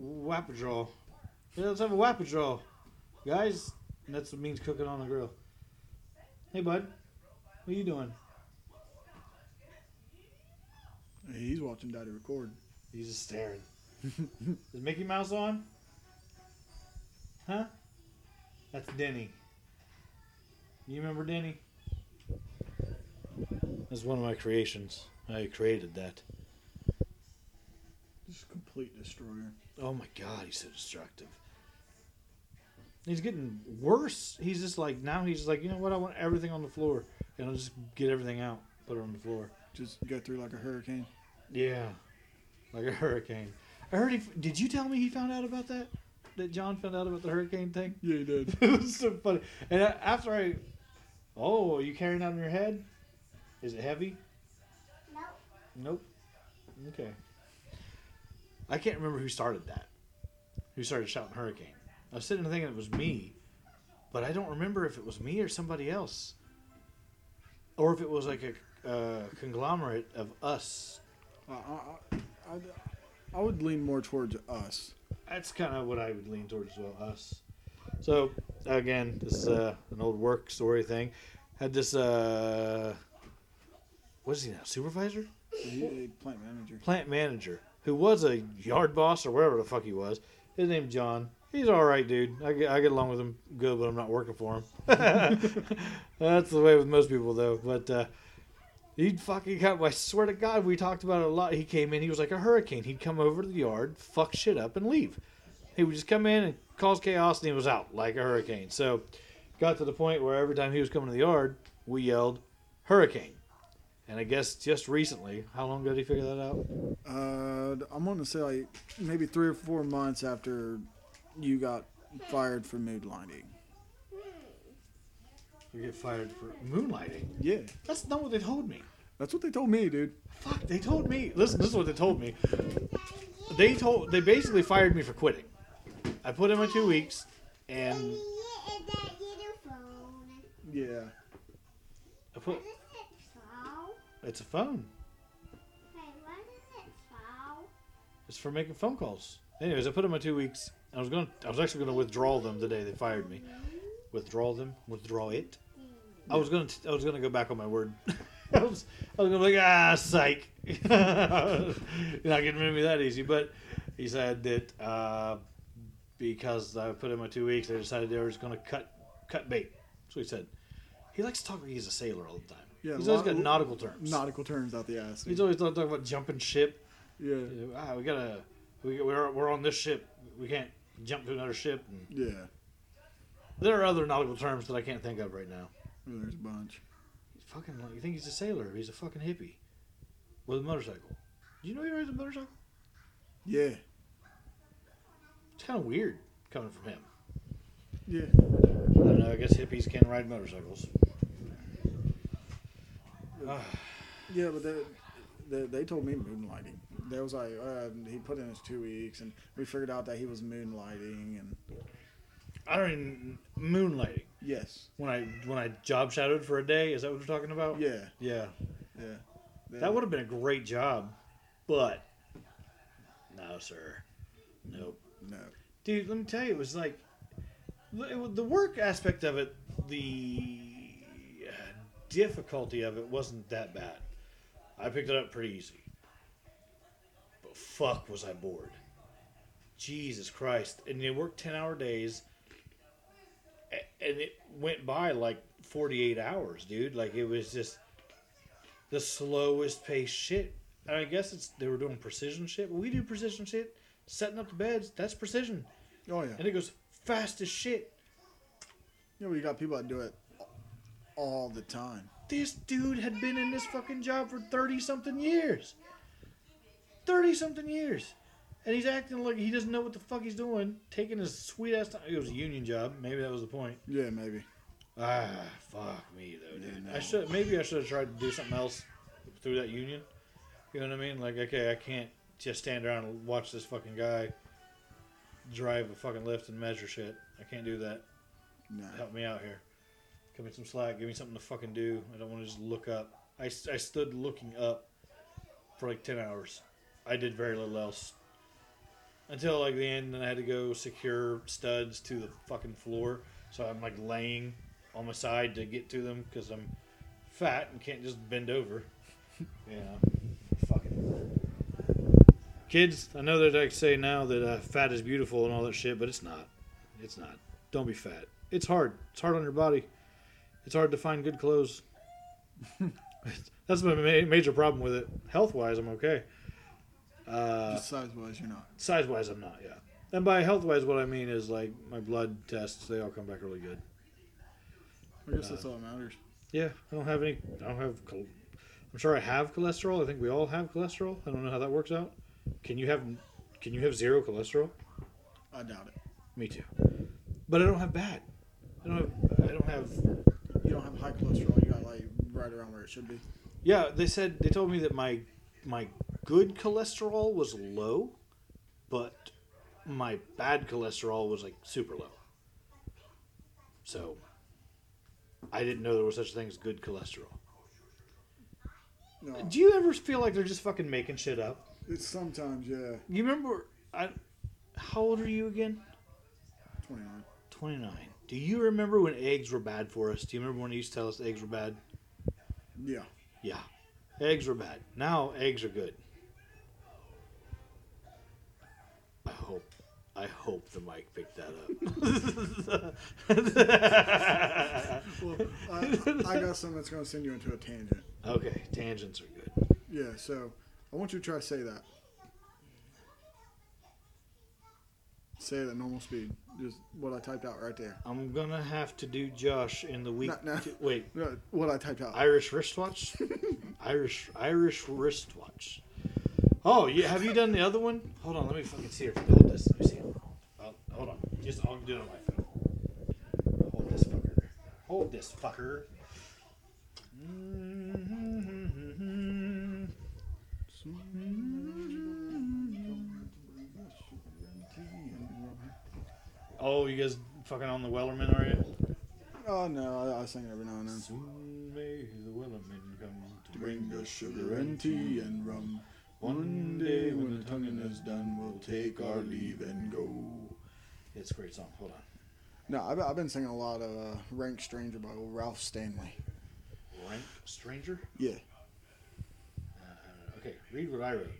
Wapajaw. Yeah, let's have a Wapajaw. Guys, and that's what means cooking on the grill. Hey, bud. What are you doing? He's watching Daddy record. He's just staring. Is Mickey Mouse on? Huh? That's Denny. You remember Denny? That's one of my creations. I created that. Just complete destroyer. Oh my god, he's so destructive. He's getting worse. He's just like now he's like, you know what, I want everything on the floor. And I'll just get everything out, put it on the floor. Just go through like a hurricane. Yeah. Like a hurricane. I heard he did you tell me he found out about that? That John found out about the hurricane thing? Yeah, he did. it was so funny. And after I, oh, are you carrying that on your head? Is it heavy? Nope. Nope. Okay. I can't remember who started that. Who started shouting hurricane? I was sitting there thinking it was me, but I don't remember if it was me or somebody else, or if it was like a uh, conglomerate of us. I, I, I, I would lean more towards us. That's kind of what I would lean towards as well. Us. So again, this is uh, an old work story thing. Had this. Uh, what is he now? Supervisor, He, he plant manager. plant manager, who was a yard boss or whatever the fuck he was. His name's John. He's all right, dude. I get, I get along with him good, but I'm not working for him. That's the way with most people, though. But uh, he'd fucking come. I swear to God, we talked about it a lot. He came in. He was like a hurricane. He'd come over to the yard, fuck shit up, and leave. He would just come in and cause chaos, and he was out like a hurricane. So, got to the point where every time he was coming to the yard, we yelled hurricane. And I guess just recently, how long ago did he figure that out? Uh, I'm going to say like maybe three or four months after you got fired for moonlighting. You get fired for moonlighting. Yeah, That's not what they told me. that's what they told me, dude. Fuck, they told me. Listen, this is what they told me. They told they basically fired me for quitting. I put in my two weeks, and Daddy, is phone? Yeah. I put. What is it for? It's a phone. Hey, what is it for? It's for making phone calls. Anyways, I put in my two weeks. I was going. I was actually going to withdraw them the day they fired me. Withdraw them. Withdraw it. I was going to. I was going to go back on my word. I was. I was going to be like, ah, psych. You're not getting rid of me that easy. But he said that uh, because I put in my two weeks, they decided they were just going to cut cut bait. What he said. He likes to talk like he's a sailor all the time. Yeah, he's always got nautical terms. Nautical terms out the ass. He's always talking about jumping ship. yeah. Ah, we gotta. We, we're we're on this ship. We can't jump to another ship. And Yeah. there are other nautical terms that I can't think of right now. Well, there's a bunch. He's fucking. like- You think he's a sailor? He's a fucking hippie with a motorcycle. Do you know he rides a motorcycle? Yeah. It's kind of weird coming from him. Yeah. I don't know. I guess hippies can ride motorcycles. Ah, Yeah, but they, they, they told me moonlighting. They was like, uh, he put in his two weeks, and we figured out that he was moonlighting, and I don't even moonlighting. yes, When I when I job shadowed for a day, is that what you're talking about? yeah, Yeah. yeah. They- That would have been a great job, but no, sir. Nope. no. Dude, let me tell you, it was like the work aspect of it, the uh, difficulty of it wasn't that bad. I picked it up pretty easy. Fuck, was I bored. Jesus Christ. And they worked 10 hour days, and it went by like 48 hours, dude. Like, it was just the slowest paced shit And I guess it's they were doing precision shit. But we do precision shit, setting up the beds. That's precision, Oh yeah. and it goes fast as shit. Yeah, we got people that do it all the time. This dude had been in this fucking job for thirty something years. Thirty something years, and he's acting like he doesn't know what the fuck he's doing. Taking his sweet ass time. It was a union job. Maybe that was the point. Yeah, maybe. Ah, fuck me though, dude. Yeah, I should maybe I should have tried to do something else through that union. You know what I mean? Like, okay, I can't just stand around and watch this fucking guy drive a fucking lift and measure shit. I can't do that. No. Help me out here. Give me some slack. Give me something to fucking do. I don't want to just look up. I, I stood looking up for like 10 hours. I did very little else. Until like the end, and I had to go secure studs to the fucking floor. So I'm like laying on my side to get to them because I'm fat and can't just bend over. Yeah. Fucking. Kids, I know that I say now that uh, fat is beautiful and all that shit, but it's not. It's not. Don't be fat. It's hard. It's hard on your body. It's hard to find good clothes. That's my ma- major problem with it. Health wise, I'm okay. Uh, size wise, you're not. size wise, I'm not. Yeah. And by health wise, what I mean is like my blood tests, they all come back really good. I guess that's all that matters. Yeah, I don't have any. I don't have. chol- I'm sure I have cholesterol. I think we all have cholesterol. I don't know how that works out. Can you have? Can you have zero cholesterol? I doubt it. Me too. But I don't have bad. I don't have. I don't have. You don't have high cholesterol. You got like right around where it should be. Yeah, they said they told me that my my good cholesterol was low, but my bad cholesterol was like super low. So I didn't know there was such a thing as good cholesterol. No, Do you ever feel like they're just fucking making shit up? it's sometimes yeah. You remember I how old are you again? Twenty nine. 29. Do you remember when eggs were bad for us? Do you remember when he used to tell us eggs were bad? Yeah. Yeah. Eggs were bad. Now eggs are good. I hope I hope the mic picked that up. Well, I, I got something that's going to send you into a tangent. okay, tangents are good. Yeah. So I want you to try to say that. Say it at normal speed. Just what I typed out right there. I'm gonna have to do Josh in the week. No, no. Wait, No, what I typed out. Irish wristwatch. Irish Irish wristwatch. Oh, yeah. Have you done the other one? Hold on. Let me fucking see if hold this. Let me see. Oh, hold on. Just I'll do it on my phone. Hold this fucker. Hold this fucker. Oh, you guys fucking on the Wellerman, are you? Oh no, I, I sing it every now and then. Soon may the Wellerman come to Bring us sugar and tea and rum. One day when the tonguing is done, we'll take our leave and go. It's a great song. Hold on. No, I've, I've been singing a lot of uh, Rank Stranger by old Ralph Stanley. Rank Stranger? Yeah. Uh, okay, read what I wrote.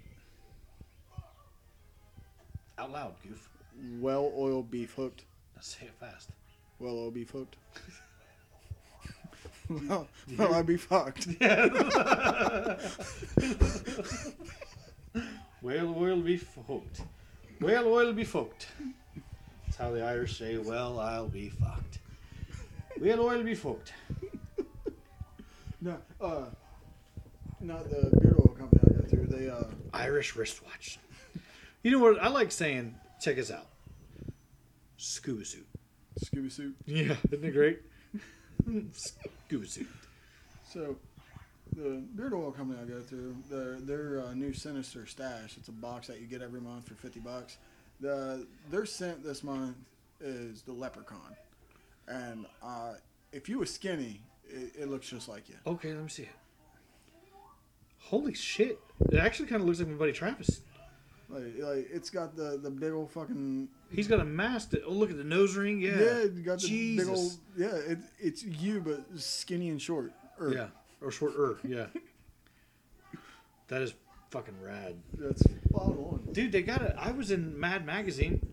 Out loud, goof. Well oiled beef hooked. Now say it fast. Well oiled beef hooked. well, well, I'd be fucked. Well, oil be fucked. Well, oil be fucked. That's how the Irish say, well, I'll be fucked. Well, oil be fucked. No, uh, not the beard oil company I go through. They, uh, Irish wristwatch. You know what? I like saying, check us out. Scuba suit. Scooby suit. Yeah, isn't it great? Scuba suit. So, the beard oil company I go through, their their uh, new Sinister Stash. It's a box that you get every month for fifty bucks. The their scent this month is the Leprechaun, and uh, if you were skinny, it, it looks just like you. Okay, let me see it. Holy shit. It actually kind of looks like my buddy Travis. Like, like it's got the the big old fucking He's got a mask. That, oh, look at the nose ring. Yeah. yeah, got the Jesus. big old yeah. It, it's you but skinny and short. Or, Yeah. Or short er. Yeah. that is fucking rad. that's spot on. Dude, they got it. I was in Mad Magazine.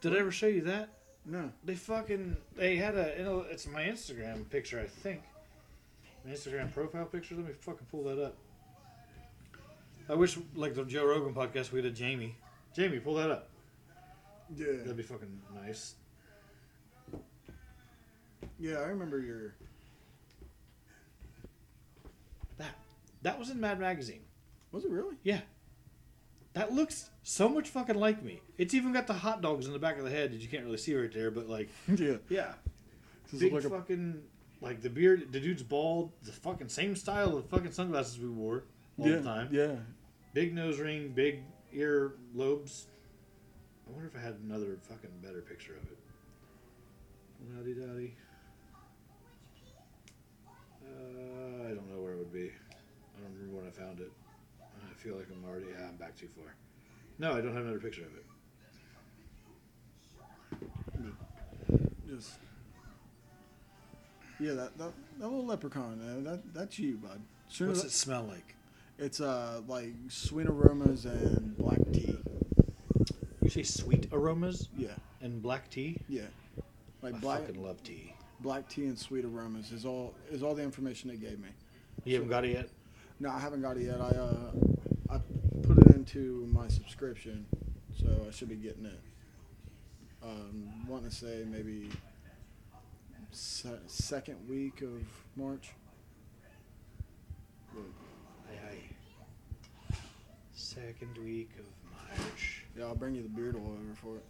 Did I ever show you that? No, They fucking they had a it's my Instagram picture I think. My Instagram profile picture. Let me fucking pull that up. I wish, like the Joe Rogan podcast, we had a Jamie. Jamie, pull that up. Yeah, That'd be fucking nice. yeah. I remember your. That was in Mad Magazine. Was it really? Yeah. That looks so much fucking like me. It's even got the hot dogs in the back of the head that you can't really see right there, but like, yeah. yeah, Does big like a- fucking like the beard. The dude's bald. The fucking same style of fucking sunglasses we wore all yeah, the time. Yeah. Big nose ring, big ear lobes. I wonder if I had another fucking better picture of it. Howdy dowdy. Uh, I don't know where it would be. I don't remember when I found it. I feel like I'm already. Yeah, I'm back too far. No, I don't have another picture of it. Just. Yeah, that, that that little leprechaun. That that's you, bud. Soon What's it smell like? It's uh like sweet aromas and black tea. You say sweet aromas Yeah, and black tea. yeah. Like I black fucking love tea. black tea and sweet aromas is all is all the information they gave me. You haven't got it yet. No, I haven't got it yet. I uh I put it into my subscription, so I should be getting it. Um, want to say maybe se- second week of March. Aye, aye. Second week of March. yeah, I'll bring you the beard oil over for it.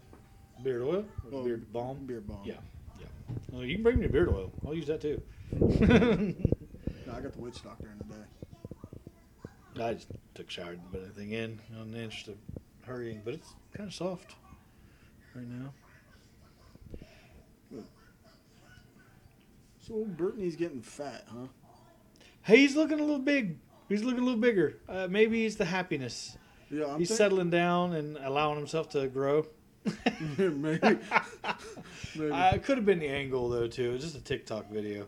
Beard oil? Well, beard balm? Beard balm. Yeah, yeah. Well, you can bring me the beard oil. I'll use that too. No, I got the witch doctor in today. I just took a shower and put everything in on the interest of hurrying, but it's kind of soft right now. So old Brittany's getting fat, huh? Hey, he's looking a little big. He's looking a little bigger. Uh, maybe it's the happiness. Yeah, I'm he's think- settling down and allowing himself to grow. maybe. maybe. Uh, it could have been the angle though too. It was just a TikTok video.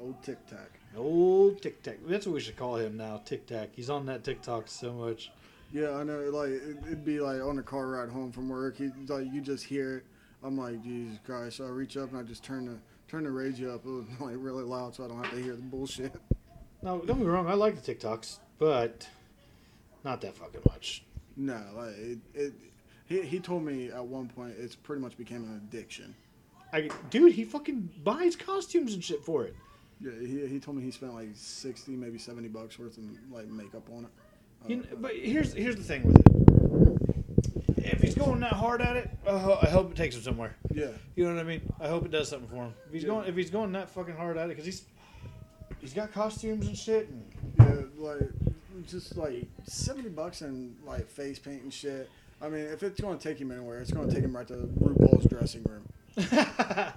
old Tic Tac. Old Tic Tac. That's what we should call him now. Tic Tac. He's on that TikTok so much. Yeah, I know. Like it, it'd be like on the car ride home from work. He, like you just hear it. I'm like, Jesus Christ! So I reach up and I just turn the turn the radio up like really loud so I don't have to hear the bullshit. No, don't be wrong. I like the TikToks, but not that fucking much. No, like it. it he, he told me at one point it's pretty much became an addiction. I, dude, he fucking buys costumes and shit for it. Yeah, he, he told me he spent like sixty, maybe seventy bucks worth of like makeup on it. You Uh, kn- but here's here's the thing with it. If he's going that hard at it, I hope it takes him somewhere. yeah, You know what I mean? I hope it does something for him. If he's Yeah. going, if he's going that fucking hard at it, because he's he's got costumes and shit. And yeah, like just like seventy bucks and like face paint and shit. I mean, if it's going to take him anywhere, it's going to take him right to RuPaul's dressing room.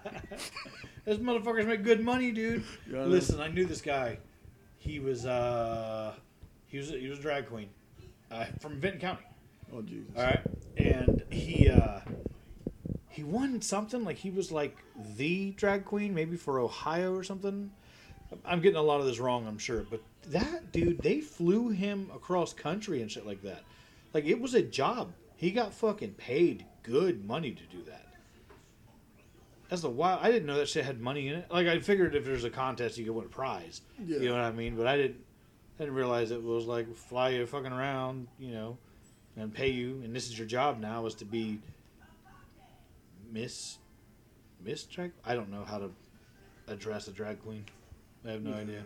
Those motherfuckers make good money, dude. Yeah, I. Listen, I knew this guy. He was uh, he was he was a drag queen, uh, from Vinton County. Oh Jesus! All right, and he uh, he won something like he was like the drag queen, maybe for Ohio or something. I'm getting a lot of this wrong, I'm sure, but that dude, they flew him across country and shit like that. Like it was a job. He got fucking paid good money to do that. That's a wild. I didn't know that shit had money in it. Like I figured if there's a contest, you could win a prize. Yeah. You know what I mean? But I didn't. I didn't realize it was like fly you fucking around, you know, and pay you. And this is your job now is to be Miss Miss drag. I don't know how to address a drag queen. I have no idea.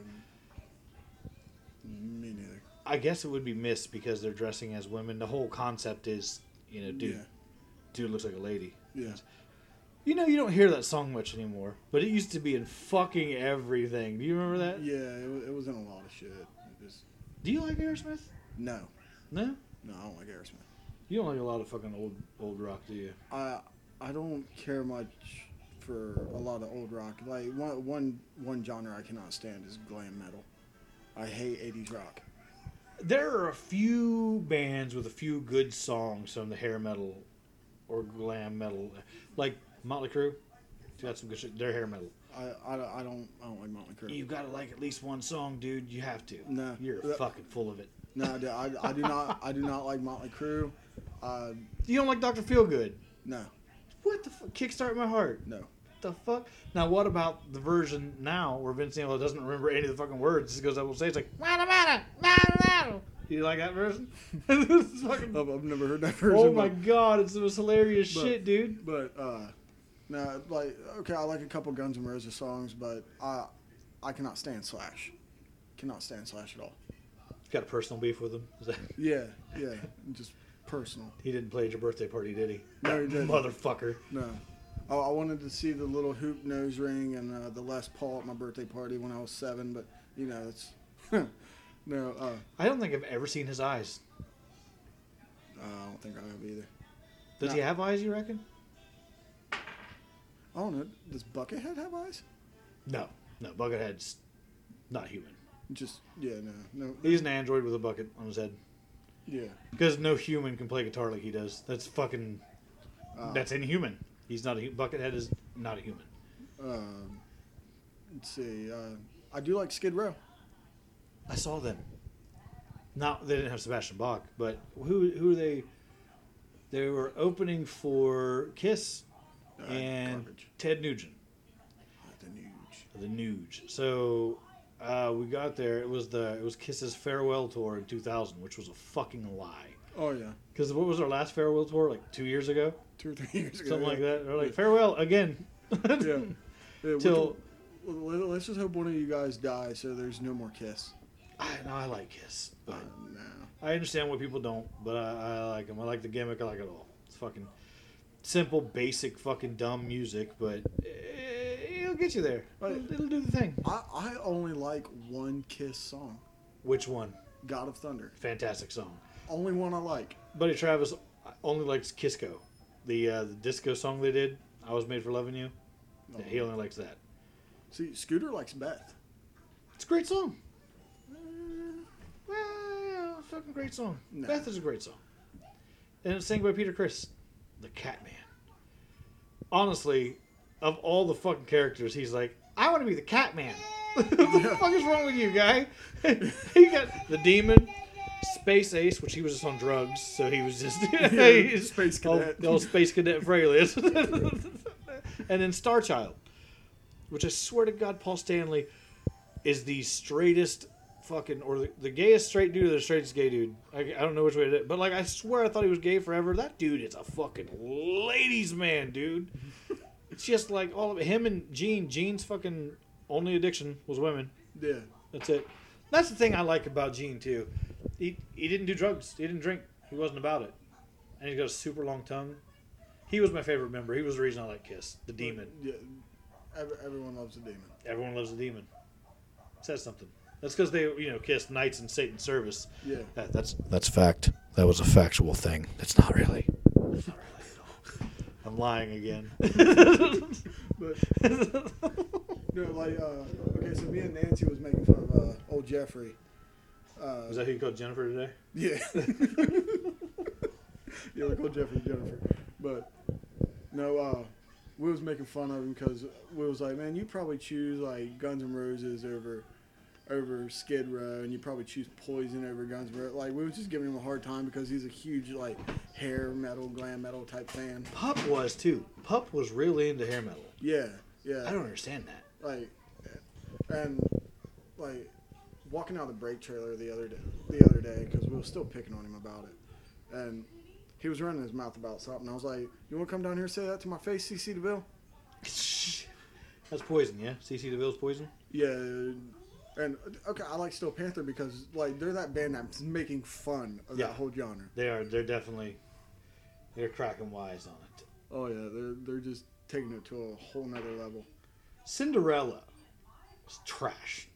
Me neither. I guess it would be Miss because they're dressing as women. The whole concept is, you know, dude, Yeah. dude looks like a lady. Yeah. You know, you don't hear that song much anymore, but it used to be in fucking everything. Do you remember that? Yeah, it, wa- it was in a lot of shit. Just Do you like Aerosmith? no, No, no, I don't like Aerosmith. you don't like a lot of fucking old old rock, do you? I I don't care much for a lot of old rock. Like one one one genre I cannot stand is glam metal. I hate '80s rock. There are a few bands with a few good songs from the hair metal or glam metal, like Motley Crue. Got some good shit. They're hair metal. I, I, I don't I don't like Motley Crue. You gotta like at least one song, dude. You have to. No. you're That- fucking full of it. No, I, do- I, I do not I do not like Motley Crue. Uh, You don't like Doctor Feelgood. no, What the fuck? Kickstart my heart. no. The fuck? Now, what about the version now where Vince Neil doesn't remember any of the fucking words? He goes up and say, it's like, "Wada, wada, wada, wada." You like that version? It's fucking- I've, I've never heard that version. oh my but- god, it's the most hilarious But- shit, dude. But uh, no, like okay, I like a couple Guns N' Roses songs, but I I cannot stand Slash. Cannot stand Slash at all. Got a personal beef with him. Is that, Yeah, yeah, just personal. he didn't play at your birthday party, did he? No, he didn't. Motherfucker. No. I, I wanted to see the little hoop nose ring and uh, the Les Paul at my birthday party when I was seven, but you know it's no. Uh, I don't think I've ever seen his eyes. I don't think I have either. Does No. he have eyes? You reckon? I don't know. Does Buckethead have eyes? No, no. Buckethead's not human. Just yeah, no, no, He's an android with a bucket on his head. yeah. Because no human can play guitar like he does. That's fucking. Uh, That's inhuman. He's not a Buckethead is not a human. Um, let's see. Uh, I do like Skid Row. I saw them. Not they didn't have Sebastian Bach, but who who are they? They were opening for Kiss Uh, and garbage. Ted Nugent, the Nuge. the Nuge. So uh, we got there. It was the it was Kiss's farewell tour in 2000, which was a fucking lie. Oh yeah, Because what was our last farewell tour? Like two years ago, two or three years ago. something like yeah. that. They're like farewell again. Yeah. Yeah, Till let- let's just hope one of you guys die, so there's no more Kiss. I know I like Kiss, Uh, no. I understand why people don't, but I, I like them. I like the gimmick. I like it all. It's fucking simple, basic, fucking dumb music, but eh, it'll get you there. It'll, it'll do the thing. I, I only like one Kiss song, Which one? God of Thunder. Fantastic song. Only one I like. Buddy Travis only likes Kisco, the uh, the disco song they did. I was made for loving you. Yeah, he only likes that. See, Scooter likes Beth. It's a great song. Uh, well, yeah, fucking great song. No. Beth is a great song. And it's sang by Peter Criss, the Catman. Honestly, of all the fucking characters, he's like, I want to be the Catman. what the fuck is wrong with you, guy? he got the demon, Space Ace, which he was just on drugs, so he was just he's Space old- Cadet. the old Space Cadet Freyless. and then Star Child, which I swear to God, Paul Stanley is the straightest fucking or the, the gayest straight dude or the straightest gay dude. I, I don't know which way it is, but like I swear I thought he was gay forever. That dude is a fucking ladies man, dude. it's just like all of it. Him and Gene. Gene's fucking only addiction was women. Yeah. That's it. That's the thing I like about Gene too. He he didn't do drugs. He didn't drink. He wasn't about it. And he's got a super long tongue. He was my favorite member. He was the reason I like Kiss. The demon. Yeah. Everyone loves the demon. Everyone loves the demon. Says something. That's because they, you know, kissed knights in Satan's service. Yeah. That, that's that's fact. That was a factual thing. It's not really. It's not really at all. I'm lying again. But no, like uh, okay, so me and Nancy was making fun of uh, old Jeffrey. Uh, Was that who you called Jennifer today? Yeah. yeah, we called Jeffrey Jennifer. But no, uh, we was making fun of him because we was like, man, you probably choose like Guns N' Roses over over Skid Row, and you probably choose Poison over Guns N' Roses. Like we was just giving him a hard time because he's a huge like hair metal, glam metal type fan. Pup was too. Pup was really into hair metal. Yeah, yeah. I don't understand that. like and like walking out of the break trailer the other day the other day because we were still picking on him about it and he was running his mouth about something i was like you want to come down here and say that to my face cc deville That's poison, yeah. CC DeVille's poison. yeah and okay i like steel panther because like they're that band that's making fun of Yeah. that whole genre They are. They're definitely. They're cracking wise on it. oh yeah they're they're just taking it to a whole nother level Cinderella was trash.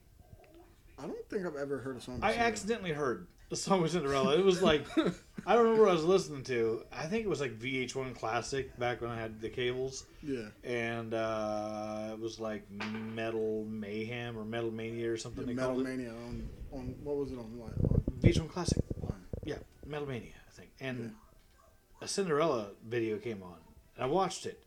i don't think i've ever heard a song I accidentally heard the song with Cinderella. It was like I don't remember what I was listening to. I think it was like VH1 Classic back when I had the cables, yeah and uh, it was like Metal Mayhem or Metal Mania or something. they metal mania on on what was it on, like, on, VH1 Classic. Yeah, Metal Mania, I think. And a Cinderella video came on, and I watched it,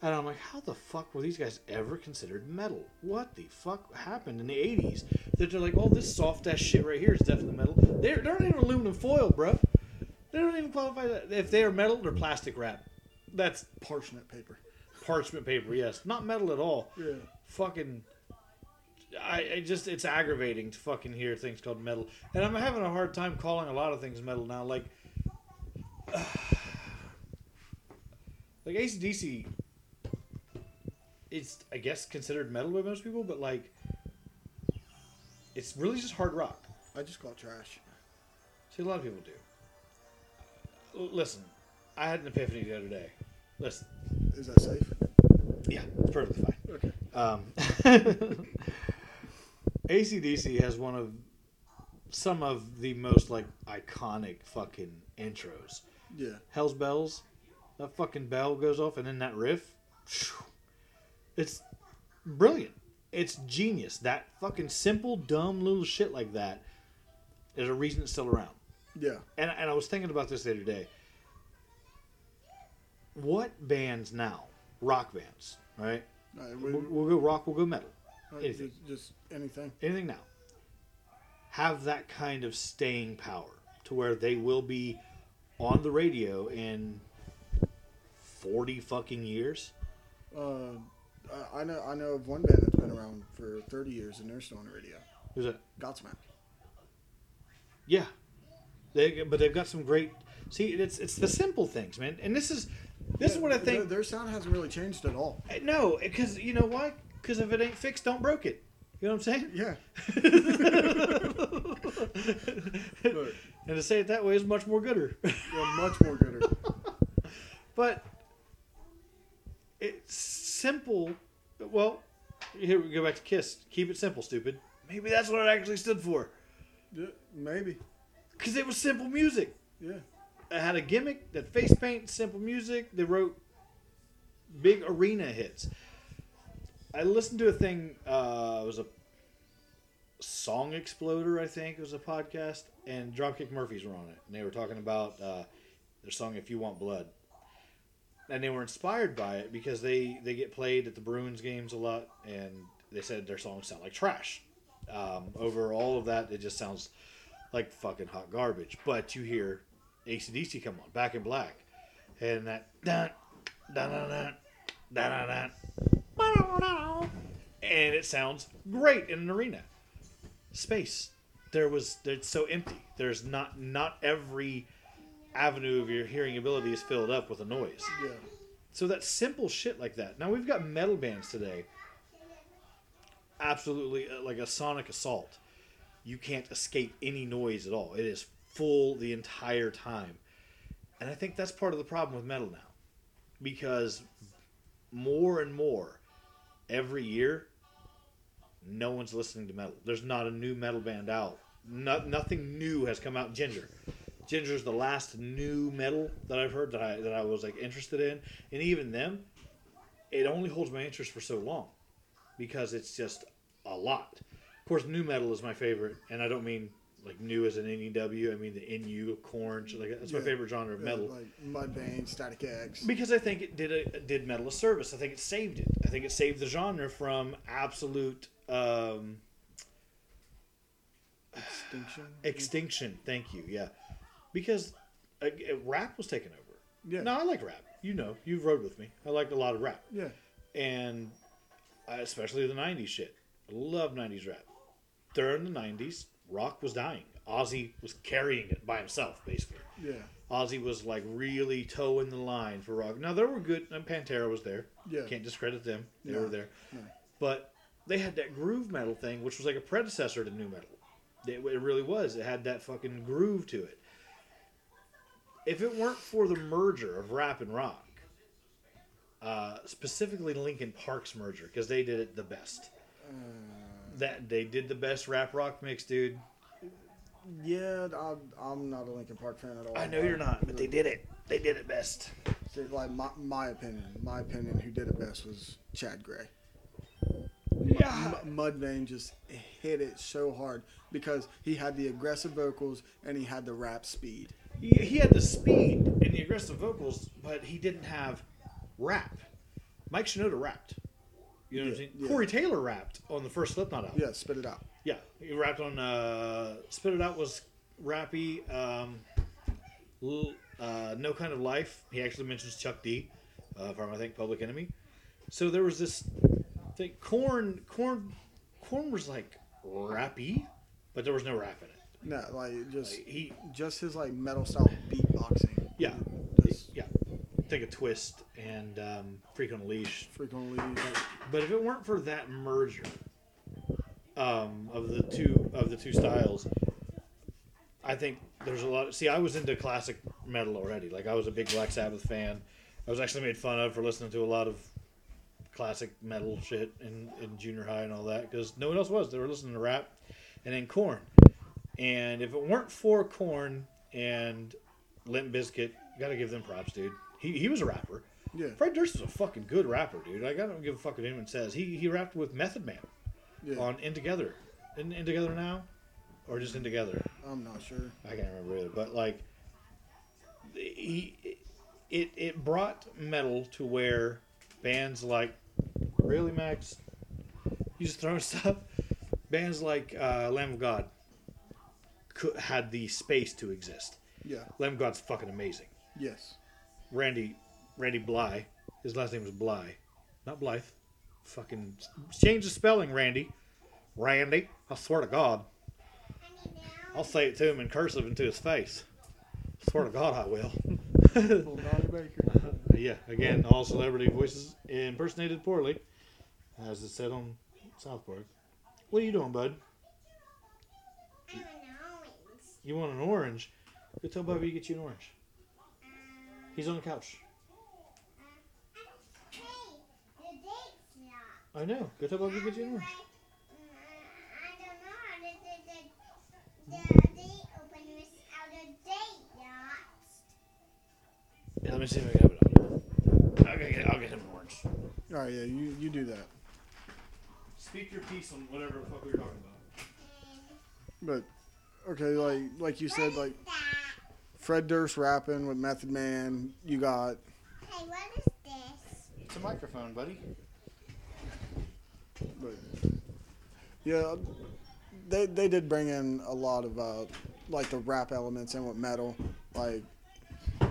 and I'm like, how the fuck were these guys ever considered metal? What the fuck happened in the '80s? That they're like, oh, this soft ass shit right here is definitely metal. They're they're not even aluminum foil, bro. They don't even qualify that. If they are metal, they're plastic wrap. That's parchment paper parchment paper. Yes, not metal at all. yeah Fucking I, I just it's aggravating to fucking hear things called metal, and I'm having a hard time calling a lot of things metal now. Like, like ACDC, it's I guess considered metal by most people, but like, it's really just hard rock. I just call it trash. See, a lot of people do. Listen, I had an epiphany the other day. Listen, Is that safe? yeah, it's perfectly fine. Okay. Um, ACDC has one of some of the most like iconic fucking intros. Yeah. Hell's Bells, that fucking bell goes off, and then that riff, it's brilliant. It's genius. That fucking simple, dumb little shit like that is a reason it's still around. Yeah. And, and I was thinking about this the other day. What bands now, rock bands, right? Right, we, We'll, we'll go rock, we'll go metal. right, anything. just, just anything. anything now have that kind of staying power to where they will be on the radio in 40 fucking years Uh, I- I know. I know of one band that's been around for 30 years and they're still on the radio. who's that Godsmack. yeah they but they've got some great see it's it's the simple things man and this is this is what i think Their, sound hasn't really changed at all. Uh, no because you know why because if it ain't fixed don't broke it you know what i'm saying Yeah. and to say it that way is much more gooder yeah much more gooder. But it's simple. Well, here we go back to Kiss. Keep it simple, stupid. Maybe that's what it actually stood for. Yeah, maybe. Because it was simple music. Yeah. It had a gimmick, that face paint, simple music. They wrote big arena hits. I listened to a thing, uh, it was a Song Exploder, I think it was a podcast, and Dropkick Murphys were on it. And they were talking about uh, their song If You Want Blood. And they were inspired by it because they, they get played at the Bruins games a lot, and they said their songs sound like trash. Um, over all of that, it just sounds like fucking hot garbage. But you hear ACDC come on, Back in Black, and that dun dun dun dun dun dun dun, and it sounds great in an arena. Space, there was it's so empty. There's not not every avenue of your hearing ability is filled up with a noise. Yeah. So that simple shit like that. Now we've got metal bands today. Absolutely uh, like a sonic assault. You can't escape any noise at all. It is full the entire time. And I think that's part of the problem with metal now. Because more and more every year no one's listening to metal. There's not a new metal band out. No, nothing new has come out. Jinjer. Jinjer's the last new metal that I've heard that I that I was like interested in, and even them, it only holds my interest for so long, because it's just a lot. Of course, nu metal is my favorite, and I don't mean like new as an NEW. I mean the NU, Korn. shit Like that. that's my Yeah. favorite genre of Yeah, metal Like Mudvayne, Static X. because I think it did a did metal a service. I think it saved it. I think it saved the genre from absolute um, Extinction. extinction. Thank you. Yeah, because uh, uh, rap was taken over. Yeah. No, I like rap. You know, you've rode with me. I liked a lot of rap, Yeah. and uh, especially the '90s shit. I love '90s rap. During the '90s, rock was dying. Ozzy was carrying it by himself, basically. Yeah. Ozzy was like really toeing the line for rock. Now there were good, and Pantera was there. Yeah. Can't discredit them. They No, were there. no. But they had that groove metal thing, which was like a predecessor to nu metal. It, it really was. It had that fucking groove to it. If it weren't for the merger of rap and rock, uh, specifically Linkin Park's merger, because they did it the best. Uh, That they did the best rap rock mix, dude. Yeah, I'm, I'm not a Linkin Park fan at all. I know you're not, but they did it. They did it best. Like my, my opinion, my opinion, who did it best was Chad Gray. Yeah. M- Mudvayne just hit it so hard because he had the aggressive vocals and he had the rap speed. He, he had the speed and the aggressive vocals, but he didn't have rap. Mike Shinoda rapped. You know what I'm saying? yeah. Corey Taylor rapped on the first Slipknot album. Yeah, spit it out. Yeah, he rapped on uh, "Spit It Out" was rappy. Um, uh, "No Kind of Life." He actually mentions Chuck D uh, from I think Public Enemy. So there was this thing. Korn, corn, Korn was like rappy, but there was no rap in it. No, like just Like, he, just his like metal style beatboxing. yeah. Take a twist and um, freak on a leash. freaking leave. But if it weren't for that merger um, of the two of the two styles, I think there's a lot. Of, see, I was into classic metal already. Like I was a big Black Sabbath fan. I was actually made fun of for listening to a lot of classic metal shit in, in junior high and all that because no one else was. They were listening to rap and then Korn. And if it weren't for Korn and Limp Bizkit, gotta give them props, dude. He, he was a rapper. Yeah, Fred Durst is a fucking good rapper, dude. Like, I don't give a fuck what anyone says. He he rapped with Method Man yeah. on In Together, in, in Together Now, or just In Together. I'm not sure. I can't remember either. But like, he it it brought metal to where bands like really Max, you just throwing stuff. Bands like uh, Lamb of God could, had the space to exist. Yeah. Lamb of God's fucking amazing. Yes. Randy Randy Bly. His last name was Bly, not Blythe. Fucking change the spelling, Randy. Randy. I swear to God, I'll say it to him in cursive into his face. Swear to God, I will. Little Donnie Baker. yeah. Again, all celebrity voices impersonated poorly, as it said on South Park. What are you doing, bud? I'm an orange. You want an orange? Go tell Bobby to get you an orange. He's on the couch. Hey, the date's not. I know. Go tell Bobby to get you an orange. Uh, I don't know how to do the, the date open without a date yet. Yeah, let me see if I can have it on. I'll get, I'll get him an orange. All right, yeah, you you do that. Speak your piece on whatever the fuck we were talking about. But okay, like like you said, like That. Fred Durst rapping with Method Man. You got Hey, what is this? It's a microphone, buddy. But yeah, they they did bring in a lot of uh, like the rap elements in with metal. Like uh,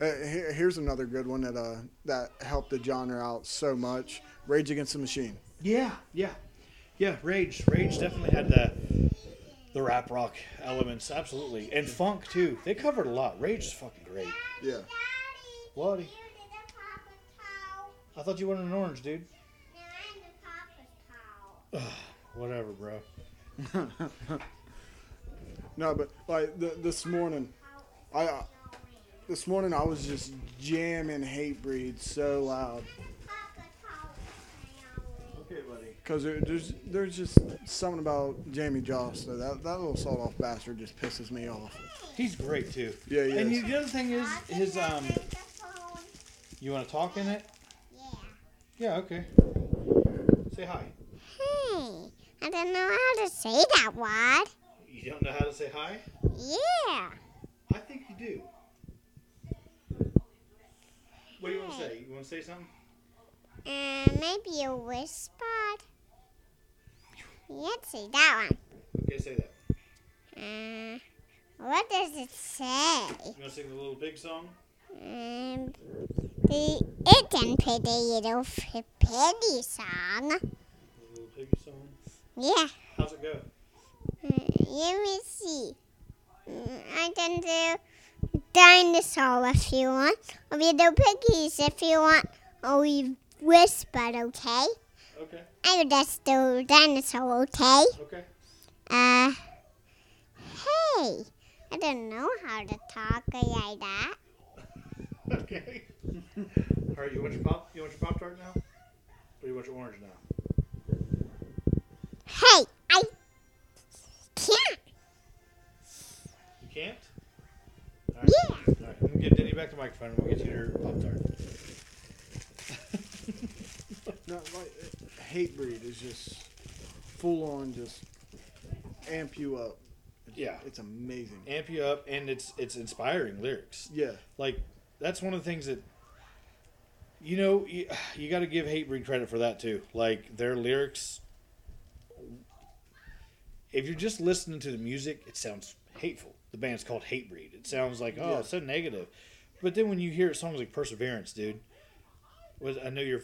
here, here's another good one that uh that helped the genre out so much. Rage Against the Machine. Yeah, yeah, yeah. Rage, Rage definitely had the the rap rock elements, absolutely, and funk too. They covered a lot. Rage is fucking great. Yeah. Daddy. What? You did a Papa towel. I thought you wanted an orange, dude. No, I'm the Papa's towel. Whatever, bro. No, but like the, this morning, I uh, this morning I was just jamming Hatebreed so loud Papa towel. towel. Okay, buddy. Because there, there's there's just something about Jamie Joss. So that that little sawed off bastard just pisses me off. He's great too. Yeah, yeah. And you, the other thing is, his um. You want to talk in it? Yeah. Yeah. Okay. Say hi. Hey, I don't know how to say that word. You don't know how to say hi? Yeah. I think you do. What do you want to say? You want to say something? Uh, maybe a Let's see that one. Okay, say that. Uh, what does it say? You want to sing the little pig song? Um, the it's pretty little piggy song. The little piggy song. Yeah. How's it go? Uh, let me see. Mm, I can do dinosaur if you want, or little piggies if you want, or we whisper, okay? Okay. I will just do dinosaur, okay? Okay. Uh, hey, I don't know how to talk like that. Okay. All right. You want your pop? You want your pop tart now? Or you want your orange now? Hey, I can't. You can't. All right. Yeah. All right. I'm gonna give Denny back the microphone. and We'll get you your pop tart. No, like Hatebreed is just full on, just amp you up. It's, Yeah. it's amazing. Amp you up, and it's it's inspiring lyrics. Yeah, like that's one of the things that you know you, you got to give Hatebreed credit for that too. Like their lyrics, if you're just listening to the music, it sounds hateful. The band's called Hatebreed. It sounds like oh, Yeah. it's so negative. But then when you hear songs like Perseverance, dude, was I know your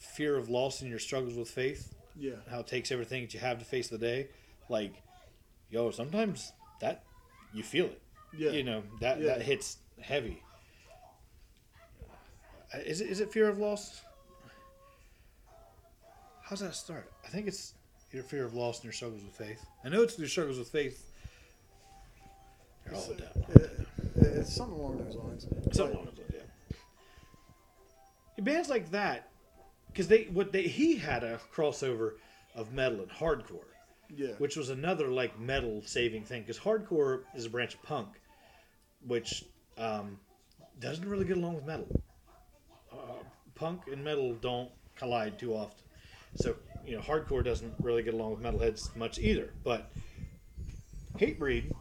fear of loss and your struggles with faith. Yeah. how it takes everything that you have to face the day. Like, yo, sometimes that you feel it. Yeah. You know that Yeah. that hits heavy. Uh, Is it is it fear of loss? How's that start? I think it's your fear of loss and your struggles with faith. I know it's your struggles with faith. They're all down. It- it's something along those lines. Something along those lines, yeah. Bands like that, because they what they he had a crossover of metal and hardcore, Yeah. which was another like metal saving thing. Because hardcore is a branch of punk, which um, doesn't really get along with metal. Uh, punk and metal don't collide too often, so you know hardcore doesn't really get along with metalheads much either. But Hatebreed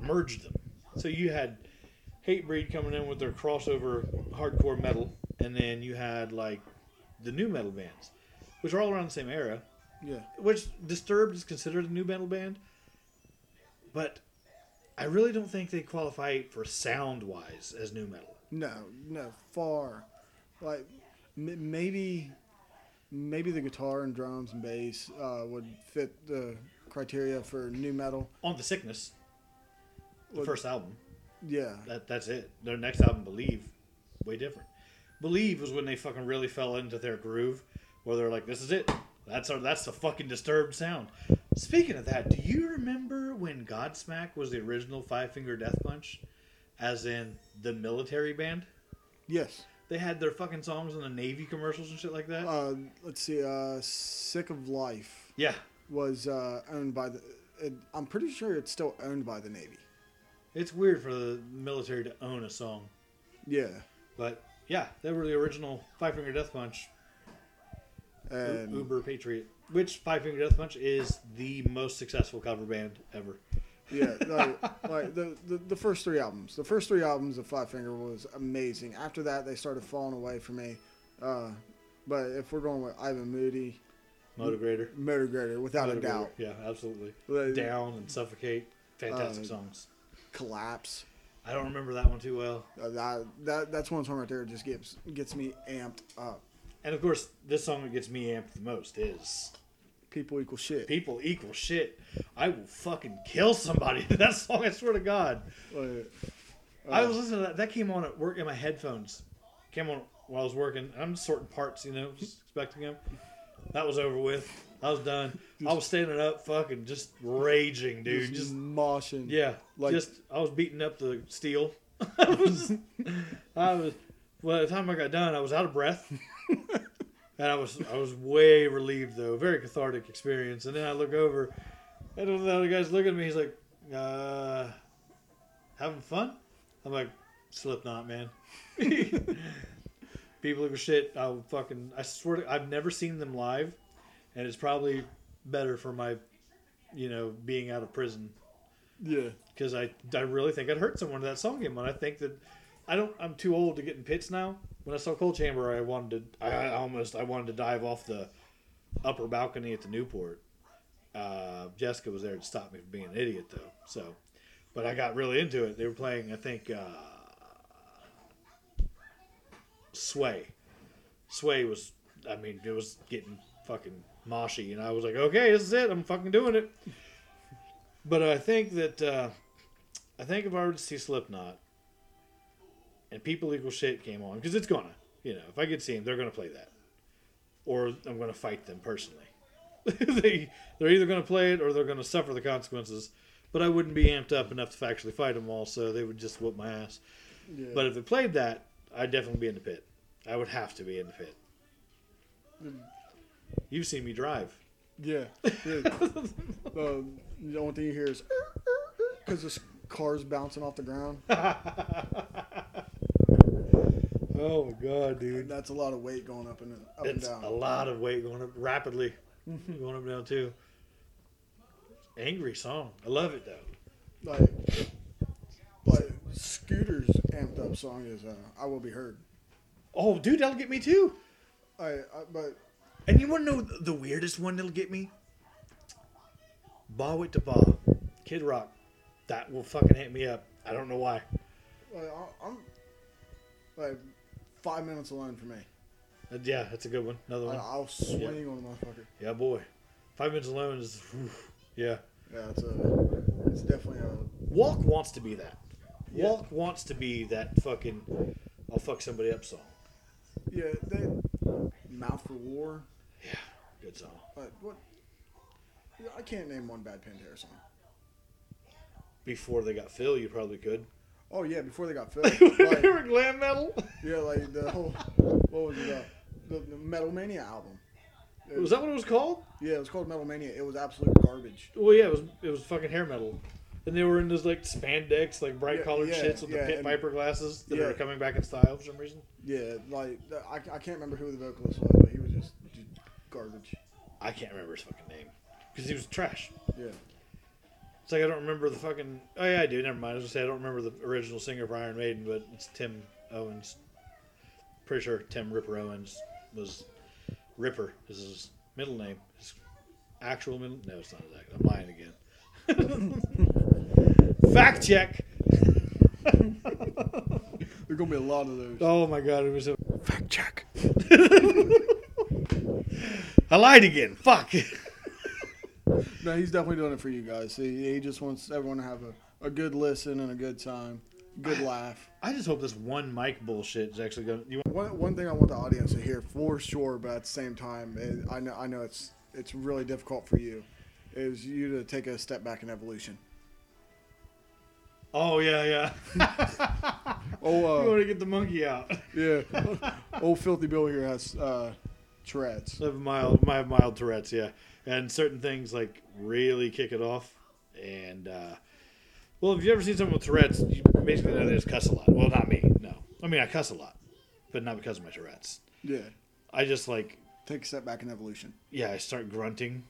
merged them, so you had Hatebreed coming in with their crossover hardcore metal, and then you had like the nu metal bands, which are all around the same era. Yeah. Which Disturbed is considered a nu metal band, but I really don't think they qualify for sound wise as nu metal. No, no, far. Like m- maybe, maybe the guitar and drums and bass uh, would fit the criteria for nu metal. On the Sickness, the Well, first album, Yeah, that that's it. Their next album, Believe, way different. Believe was when they fucking really fell into their groove, where they're like, "This is it. That's our that's the fucking Disturbed sound." Speaking of that, do you remember when Godsmack was the original Five Finger Death Punch, as in the military band? yes. They had their fucking songs in the Navy commercials and shit like that. Uh, let's see. Uh, Sick of Life yeah, was uh, owned by the. It, I'm pretty sure it's still owned by the Navy. it's weird for the military to own a song, Yeah, but yeah, they were the original Five Finger Death Punch. U- Uber Patriot, which Five Finger Death Punch is the most successful cover band ever. yeah, like, like the, the the first three albums. The first three albums of Five Finger was amazing. After that, they started falling away for me. Uh, but if we're going with Ivan Moody, Motivator, Grader, without a doubt. Yeah, absolutely. Down and Suffocate, fantastic Uh, songs. Collapse. I don't remember that one too well. Uh, that, that that's one song right there. that Just gets gets me amped up. And of course, this song that gets me amped the most is People equal shit. "People Equal Shit." I will fucking kill somebody. that song, I swear to God. Like, I uh, was listening to that. That came on at work in my headphones. Came on while I was working. I'm sorting parts, you know, just expecting them. That was over with. I was done. I was standing up, fucking just raging, dude. just, Just moshing. yeah, Like- just I was beating up the steel. I was, I was. Well, by the time I got done, I was out of breath, and I was I was way relieved though. Very cathartic experience. And then I look over, and the other guy's looking at me. He's like, uh, "Having fun?" I'm like, "Slipknot, man." People who shit. I fucking. I swear to. I've never seen them live, and it's probably better for my, you know, being out of prison Yeah. because I, I really think I'd hurt someone to that song game. And I think that I don't. I'm too old to get in pits now. When I saw Coal Chamber, I wanted to. I, I almost. I wanted to dive off the upper balcony at the Newport. Uh, Jessica was there to stop me from being an idiot, though. So, but I got really into it. They were playing. I think. Uh, Sway. Sway was. I mean, it was getting fucking moshy, and I was like, okay, this is it. I'm fucking doing it. But I think that uh, I think if I were to see Slipknot and People Equal Shit came on, because it's gonna, you know, if I could see them, they're gonna play that, or I'm gonna fight them personally. they they're either gonna play it or they're gonna suffer the consequences. But I wouldn't be amped up enough to actually fight them all, so they would just whoop my ass. Yeah. But if they played that, I'd definitely be in the pit. I would have to be in the pit. You've seen me drive. Yeah. yeah. um, the only thing you hear is because the car's bouncing off the ground. Oh my god, dude. That's a lot of weight going up and up It's and down. a lot of weight going up rapidly, going up and down too. Angry song. I love it though. Like, like Scooter's amped up song is uh, "I Will Be Heard." Oh, dude, that'll get me too. I, I but And you want to know the weirdest one that'll get me? Bawitdaba, Kid Rock. That will fucking hit me up. I don't know why. like, I- I'm like five minutes alone for me. Uh, yeah, that's a good one. Another one. I'll swing on a motherfucker. Yeah, boy. Five minutes alone is. whew, yeah. Yeah, it's a, it's definitely a. Walk wants to be that. Yeah. Walk wants to be that fucking I'll fuck somebody up song. Yeah, they, Mouth for War. Yeah, good song. But what? I can't name one bad Pantera song. Before they got Phil, you probably could. Oh yeah, before they got Phil. they like, were glam metal. yeah, like the whole what was it? Uh, the, the Metal Mania album. It Was that what it was called? Yeah, it was called Metal Mania. It was absolute garbage. Well, yeah, it was. It was fucking hair metal, and they were in those like spandex, like bright Yeah, colored yeah, shits with yeah, the pit viper glasses that are coming back in style for some reason. Yeah, like I, I can't remember who the vocalist was, but he was just garbage. I can't remember his fucking name because he was trash. Yeah. It's like I don't remember the fucking. Oh yeah, I do. Never mind. I was gonna say I don't remember the original singer for Iron Maiden, but it's Tim Owens. Pretty sure Tim Ripper Owens was Ripper is his middle name. His actual middle. No, it's not exactly. I'm lying again. Fact check. There's gonna be a lot of those. Oh my god, it was a. Fact check. I lied again. Fuck. It. No, he's definitely doing it for you guys. He, he just wants everyone to have a, a good listen and a good time, good laugh. I just hope this one mic bullshit is actually going. to... You want? One, one thing I want the audience to hear for sure, but at the same time, it, I know I know it's it's really difficult for you, is you to take a step back in evolution. Oh yeah, yeah. Oh, you uh, want to get the monkey out? yeah. Old filthy Bill here has uh, Tourette's. I have mild, have mild Tourette's, yeah, and certain things like really kick it off. And uh, well, if you ever seen someone with Tourette's, you basically know they just cuss a lot. Well, not me, no. I mean, I cuss a lot, but not because of my Tourette's. Yeah. I just like, Take a step back in evolution. yeah, I start grunting,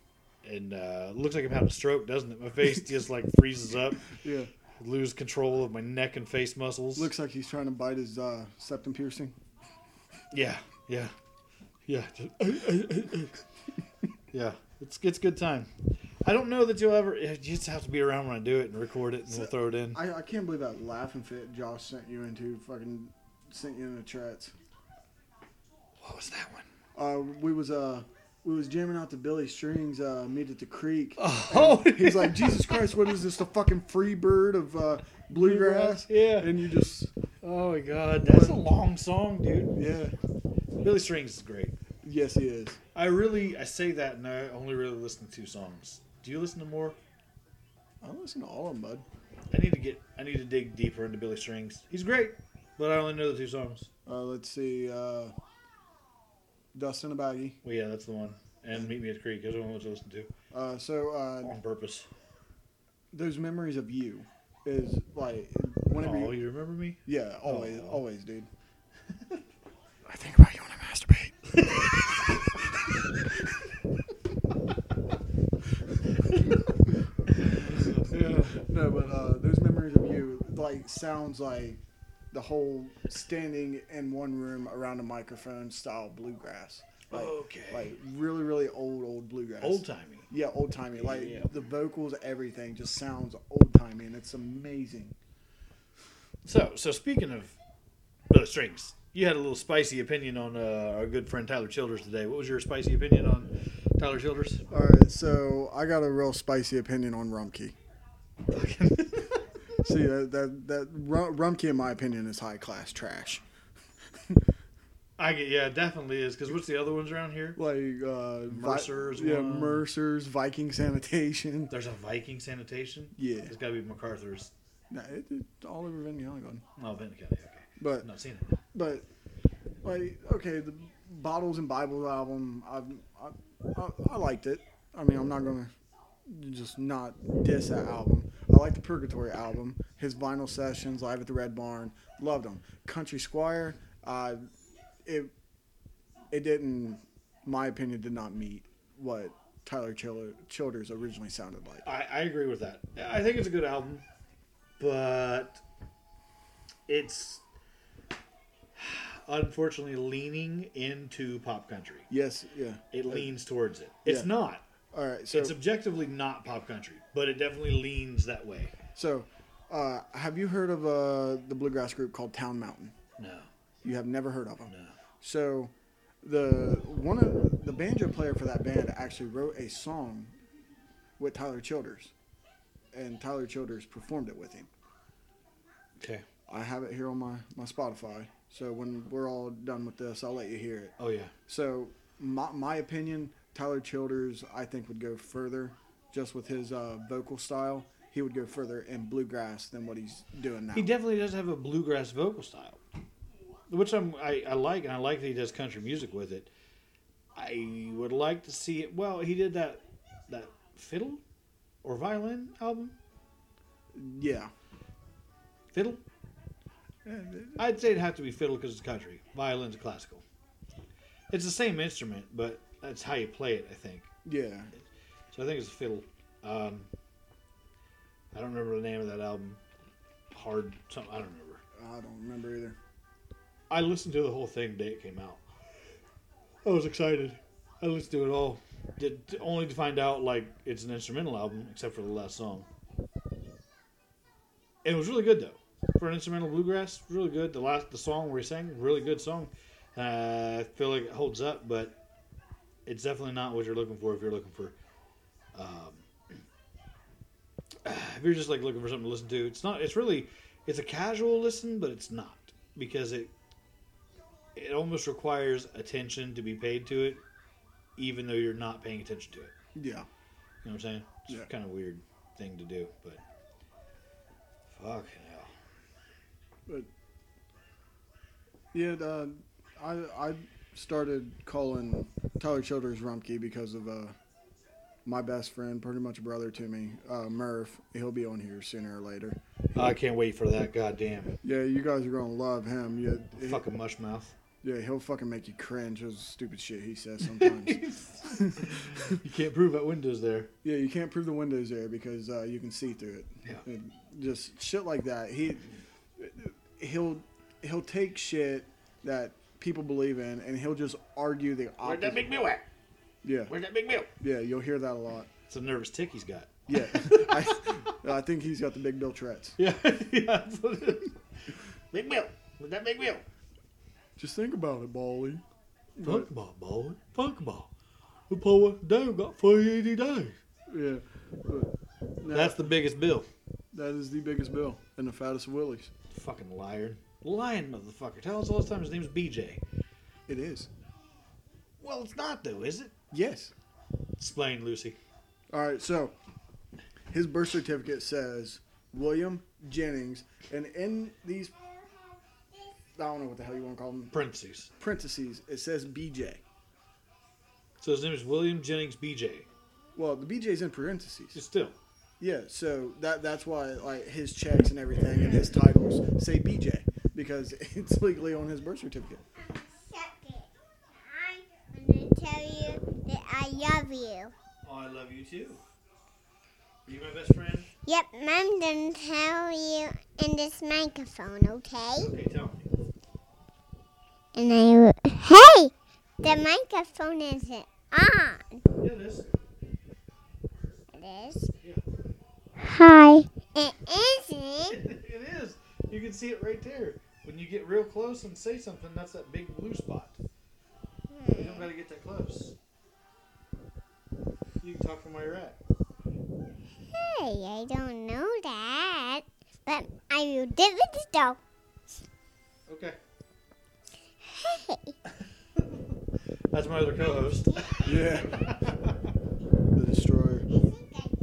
and uh, looks like I'm having a stroke, doesn't it? My face just like freezes up, Yeah. lose control of my neck and face muscles. Looks like he's trying to bite his uh, septum piercing. Yeah, yeah, yeah. Yeah, it's it's good time. I don't know that you'll ever. You just have to be around when I do it and record it, and we'll throw it in. I, I can't believe that laughing fit Josh sent you into. Fucking sent you into Tourette's. What was that one? Uh, we was uh we was jamming out to Billy Strings. Uh, meet at the creek. Oh, He's like, Jesus Christ, what is this? The fucking free bird of uh, bluegrass? Yeah. And you just, Oh my god, that's a long song, dude. yeah. Billy Strings is great. Yes, he is. I really, I say that, and I only really listen to two songs. Do you listen to more? I listen to all of them, bud. I need to get, I need to dig deeper into Billy Strings. He's great, but I only know the two songs. Uh, let's see. Uh, Dust in a Baggie. Well, yeah, that's the one. And Meet Me at the Creek. Those are the ones I listen to Uh, so uh, on purpose. those memories of you is like whenever Oh, you, you remember me? yeah, always, Aw. always, dude. I think about you when I masturbate. Yeah. No, but uh, those memories of you like sounds like the whole standing in one room around a microphone style bluegrass. Like, Okay. Like really, really old, old bluegrass. Old timey. Yeah, old timey. Like Yeah. the vocals, everything just sounds old timey, and it's amazing. So, so speaking of Billy Strings, you had a little spicy opinion on uh, our good friend Tyler Childers today. What was your spicy opinion on Tyler Childers? All right, so I got a real spicy opinion on Rumpke. See that that that Rumpke, in my opinion, is high class trash. I get, yeah, it definitely is. Because what's the other ones around here? Like uh, Vi- Mercer's yeah, one. Mercer's Viking Sanitation. There's a Viking sanitation. Yeah, It's got to be MacArthur's. nah, it, it, all over Vinny Island. Oh, Benton County. Okay, But I'm not seeing it. But like okay, the Bottles and Bibles album, I I, I, liked it. I mean, I'm not gonna just not diss that album. I like the Purgatory album, his vinyl sessions, live at the Red Barn, loved them. Country Squire, uh, it it didn't, my opinion, did not meet what Tyler Chil- Childers originally sounded like. I, I agree with that. I think it's a good album, but it's unfortunately leaning into pop country. Yes, yeah. It Uh, leans towards it. It's yeah. not. All right, so it's objectively not pop country, but it definitely leans that way. so uh, have you heard of uh, the bluegrass group called Town Mountain? No, You have never heard of them. no. So the one of the banjo player for that band actually wrote a song with Tyler Childers, and Tyler Childers performed it with him. Okay. I have it here on my my Spotify. So when we're all done with this, I'll let you hear it. Oh yeah. So my my opinion, Tyler Childers, I think would go further, just with his uh, vocal style. He would go further in bluegrass than what he's doing now. He definitely does have a bluegrass vocal style, which I'm I, I like, and I like that he does country music with it. I would like to see it. Well, he did that that fiddle or violin album. yeah. Fiddle. I'd say it'd have to be fiddle because it's country. Violin's classical. It's the same instrument, but that's how you play it. I think. Yeah. So I think it's a fiddle. Um, I don't remember the name of that album. Hard something. I don't remember. I don't remember either. I listened to the whole thing the day it came out. I was excited. I listened to it all. Did only to find out like it's an instrumental album, except for the last song. It was really good though for an instrumental bluegrass. Really good. The last the song where he sang, really good song. Uh, I feel like it holds up, but it's definitely not what you're looking for if you're looking for. Um, if you're just like looking for something to listen to, it's not. It's really, it's a casual listen, but it's not because it it almost requires attention to be paid to it, even though you're not paying attention to it. Yeah. You know what I'm saying? It's Yeah. kind of weird thing to do, but fuck. But yeah, uh, I I started calling Tyler Childers Rumpke because of uh, my best friend, pretty much a brother to me, uh, Murph. He'll be on here sooner or later. I can't wait for that goddamn Yeah, you guys are gonna love him. Yeah, fucking mush mouth. yeah, he'll fucking make you cringe. His stupid shit he says sometimes. You can't prove that window's there. yeah, you can't prove the windows there because uh, you can see through it. Yeah. And just shit like that. He he'll he'll take shit that people believe in and he'll just argue the Where'd that big meal at? Yeah, Where's that big meal? yeah, you'll hear that a lot. It's a nervous tick he's got. Yeah, I, I think he's got the big Bill Tourette's. Yeah, yeah. that's what it is. Big meal. Where's that big meal? Just think about it, Bally. Fuck about boy. Fuck about. The poor dude got 480 days. Yeah, but no, That's the biggest bill. that is the biggest bill and the fattest of willies. Fucking liar. Lying motherfucker. Tell us all the time his name's BJ. It is. Well, it's not though, is it? Yes. Explain, Lucy. All right, so his birth certificate says William Jennings, and in these, I don't know what the hell you want to call them, Parentheses. parentheses, it says BJ. So his name is William Jennings BJ. Well, the BJ's in parentheses. Still. Yeah, so that that's why like his checks and everything and his titles say BJ because it's legally on his birth certificate. Suck. I'm gonna tell you that I love you. Oh, I love you too. Are you my best friend? Yep, I'm gonna tell you in this microphone, okay? Okay, tell me. And I, hey, the microphone isn't on. Yeah, it is. It is. Yeah. Hi. It isn't. it is. You can see it right there. When you get real close and say something, that's that big blue spot. You don't gotta get that close. You can talk from where you're at. Hey, I don't know that, but I will do it though. Okay. Hey. That's my other co-host. Yeah, the destroyer.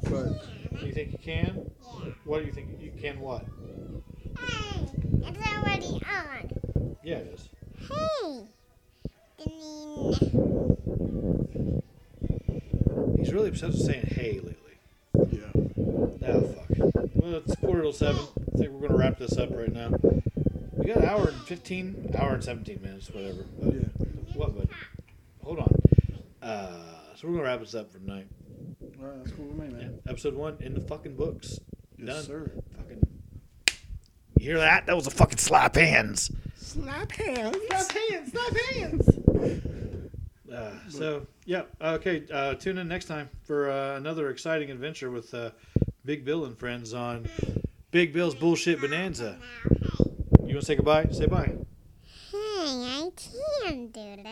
But you think you can? Yeah. What do you think? You can what? Hey, it's already on. Yeah, it is. Hey. Then- He's really obsessed with saying "hey" lately. yeah, Oh fuck. Well, it's quarter till seven. I think we're gonna wrap this up right now. We got an hour and fifteen, hour and seventeen minutes, whatever. But yeah. what? But hold on. Uh, so we're gonna wrap this up for tonight. All right, that's cool with me, Yeah. man. Episode one in the fucking books. Yes, Done. sir. Fucking. You hear that? That was a fucking slap hands. Slap hands. Slap hands. Slap hands. Uh, so yeah, okay. Uh, tune in next time for uh, another exciting adventure with uh, Big Bill and friends on Big Bill's Bullshit Bonanza. You want to say goodbye? Say bye. Hey, I can do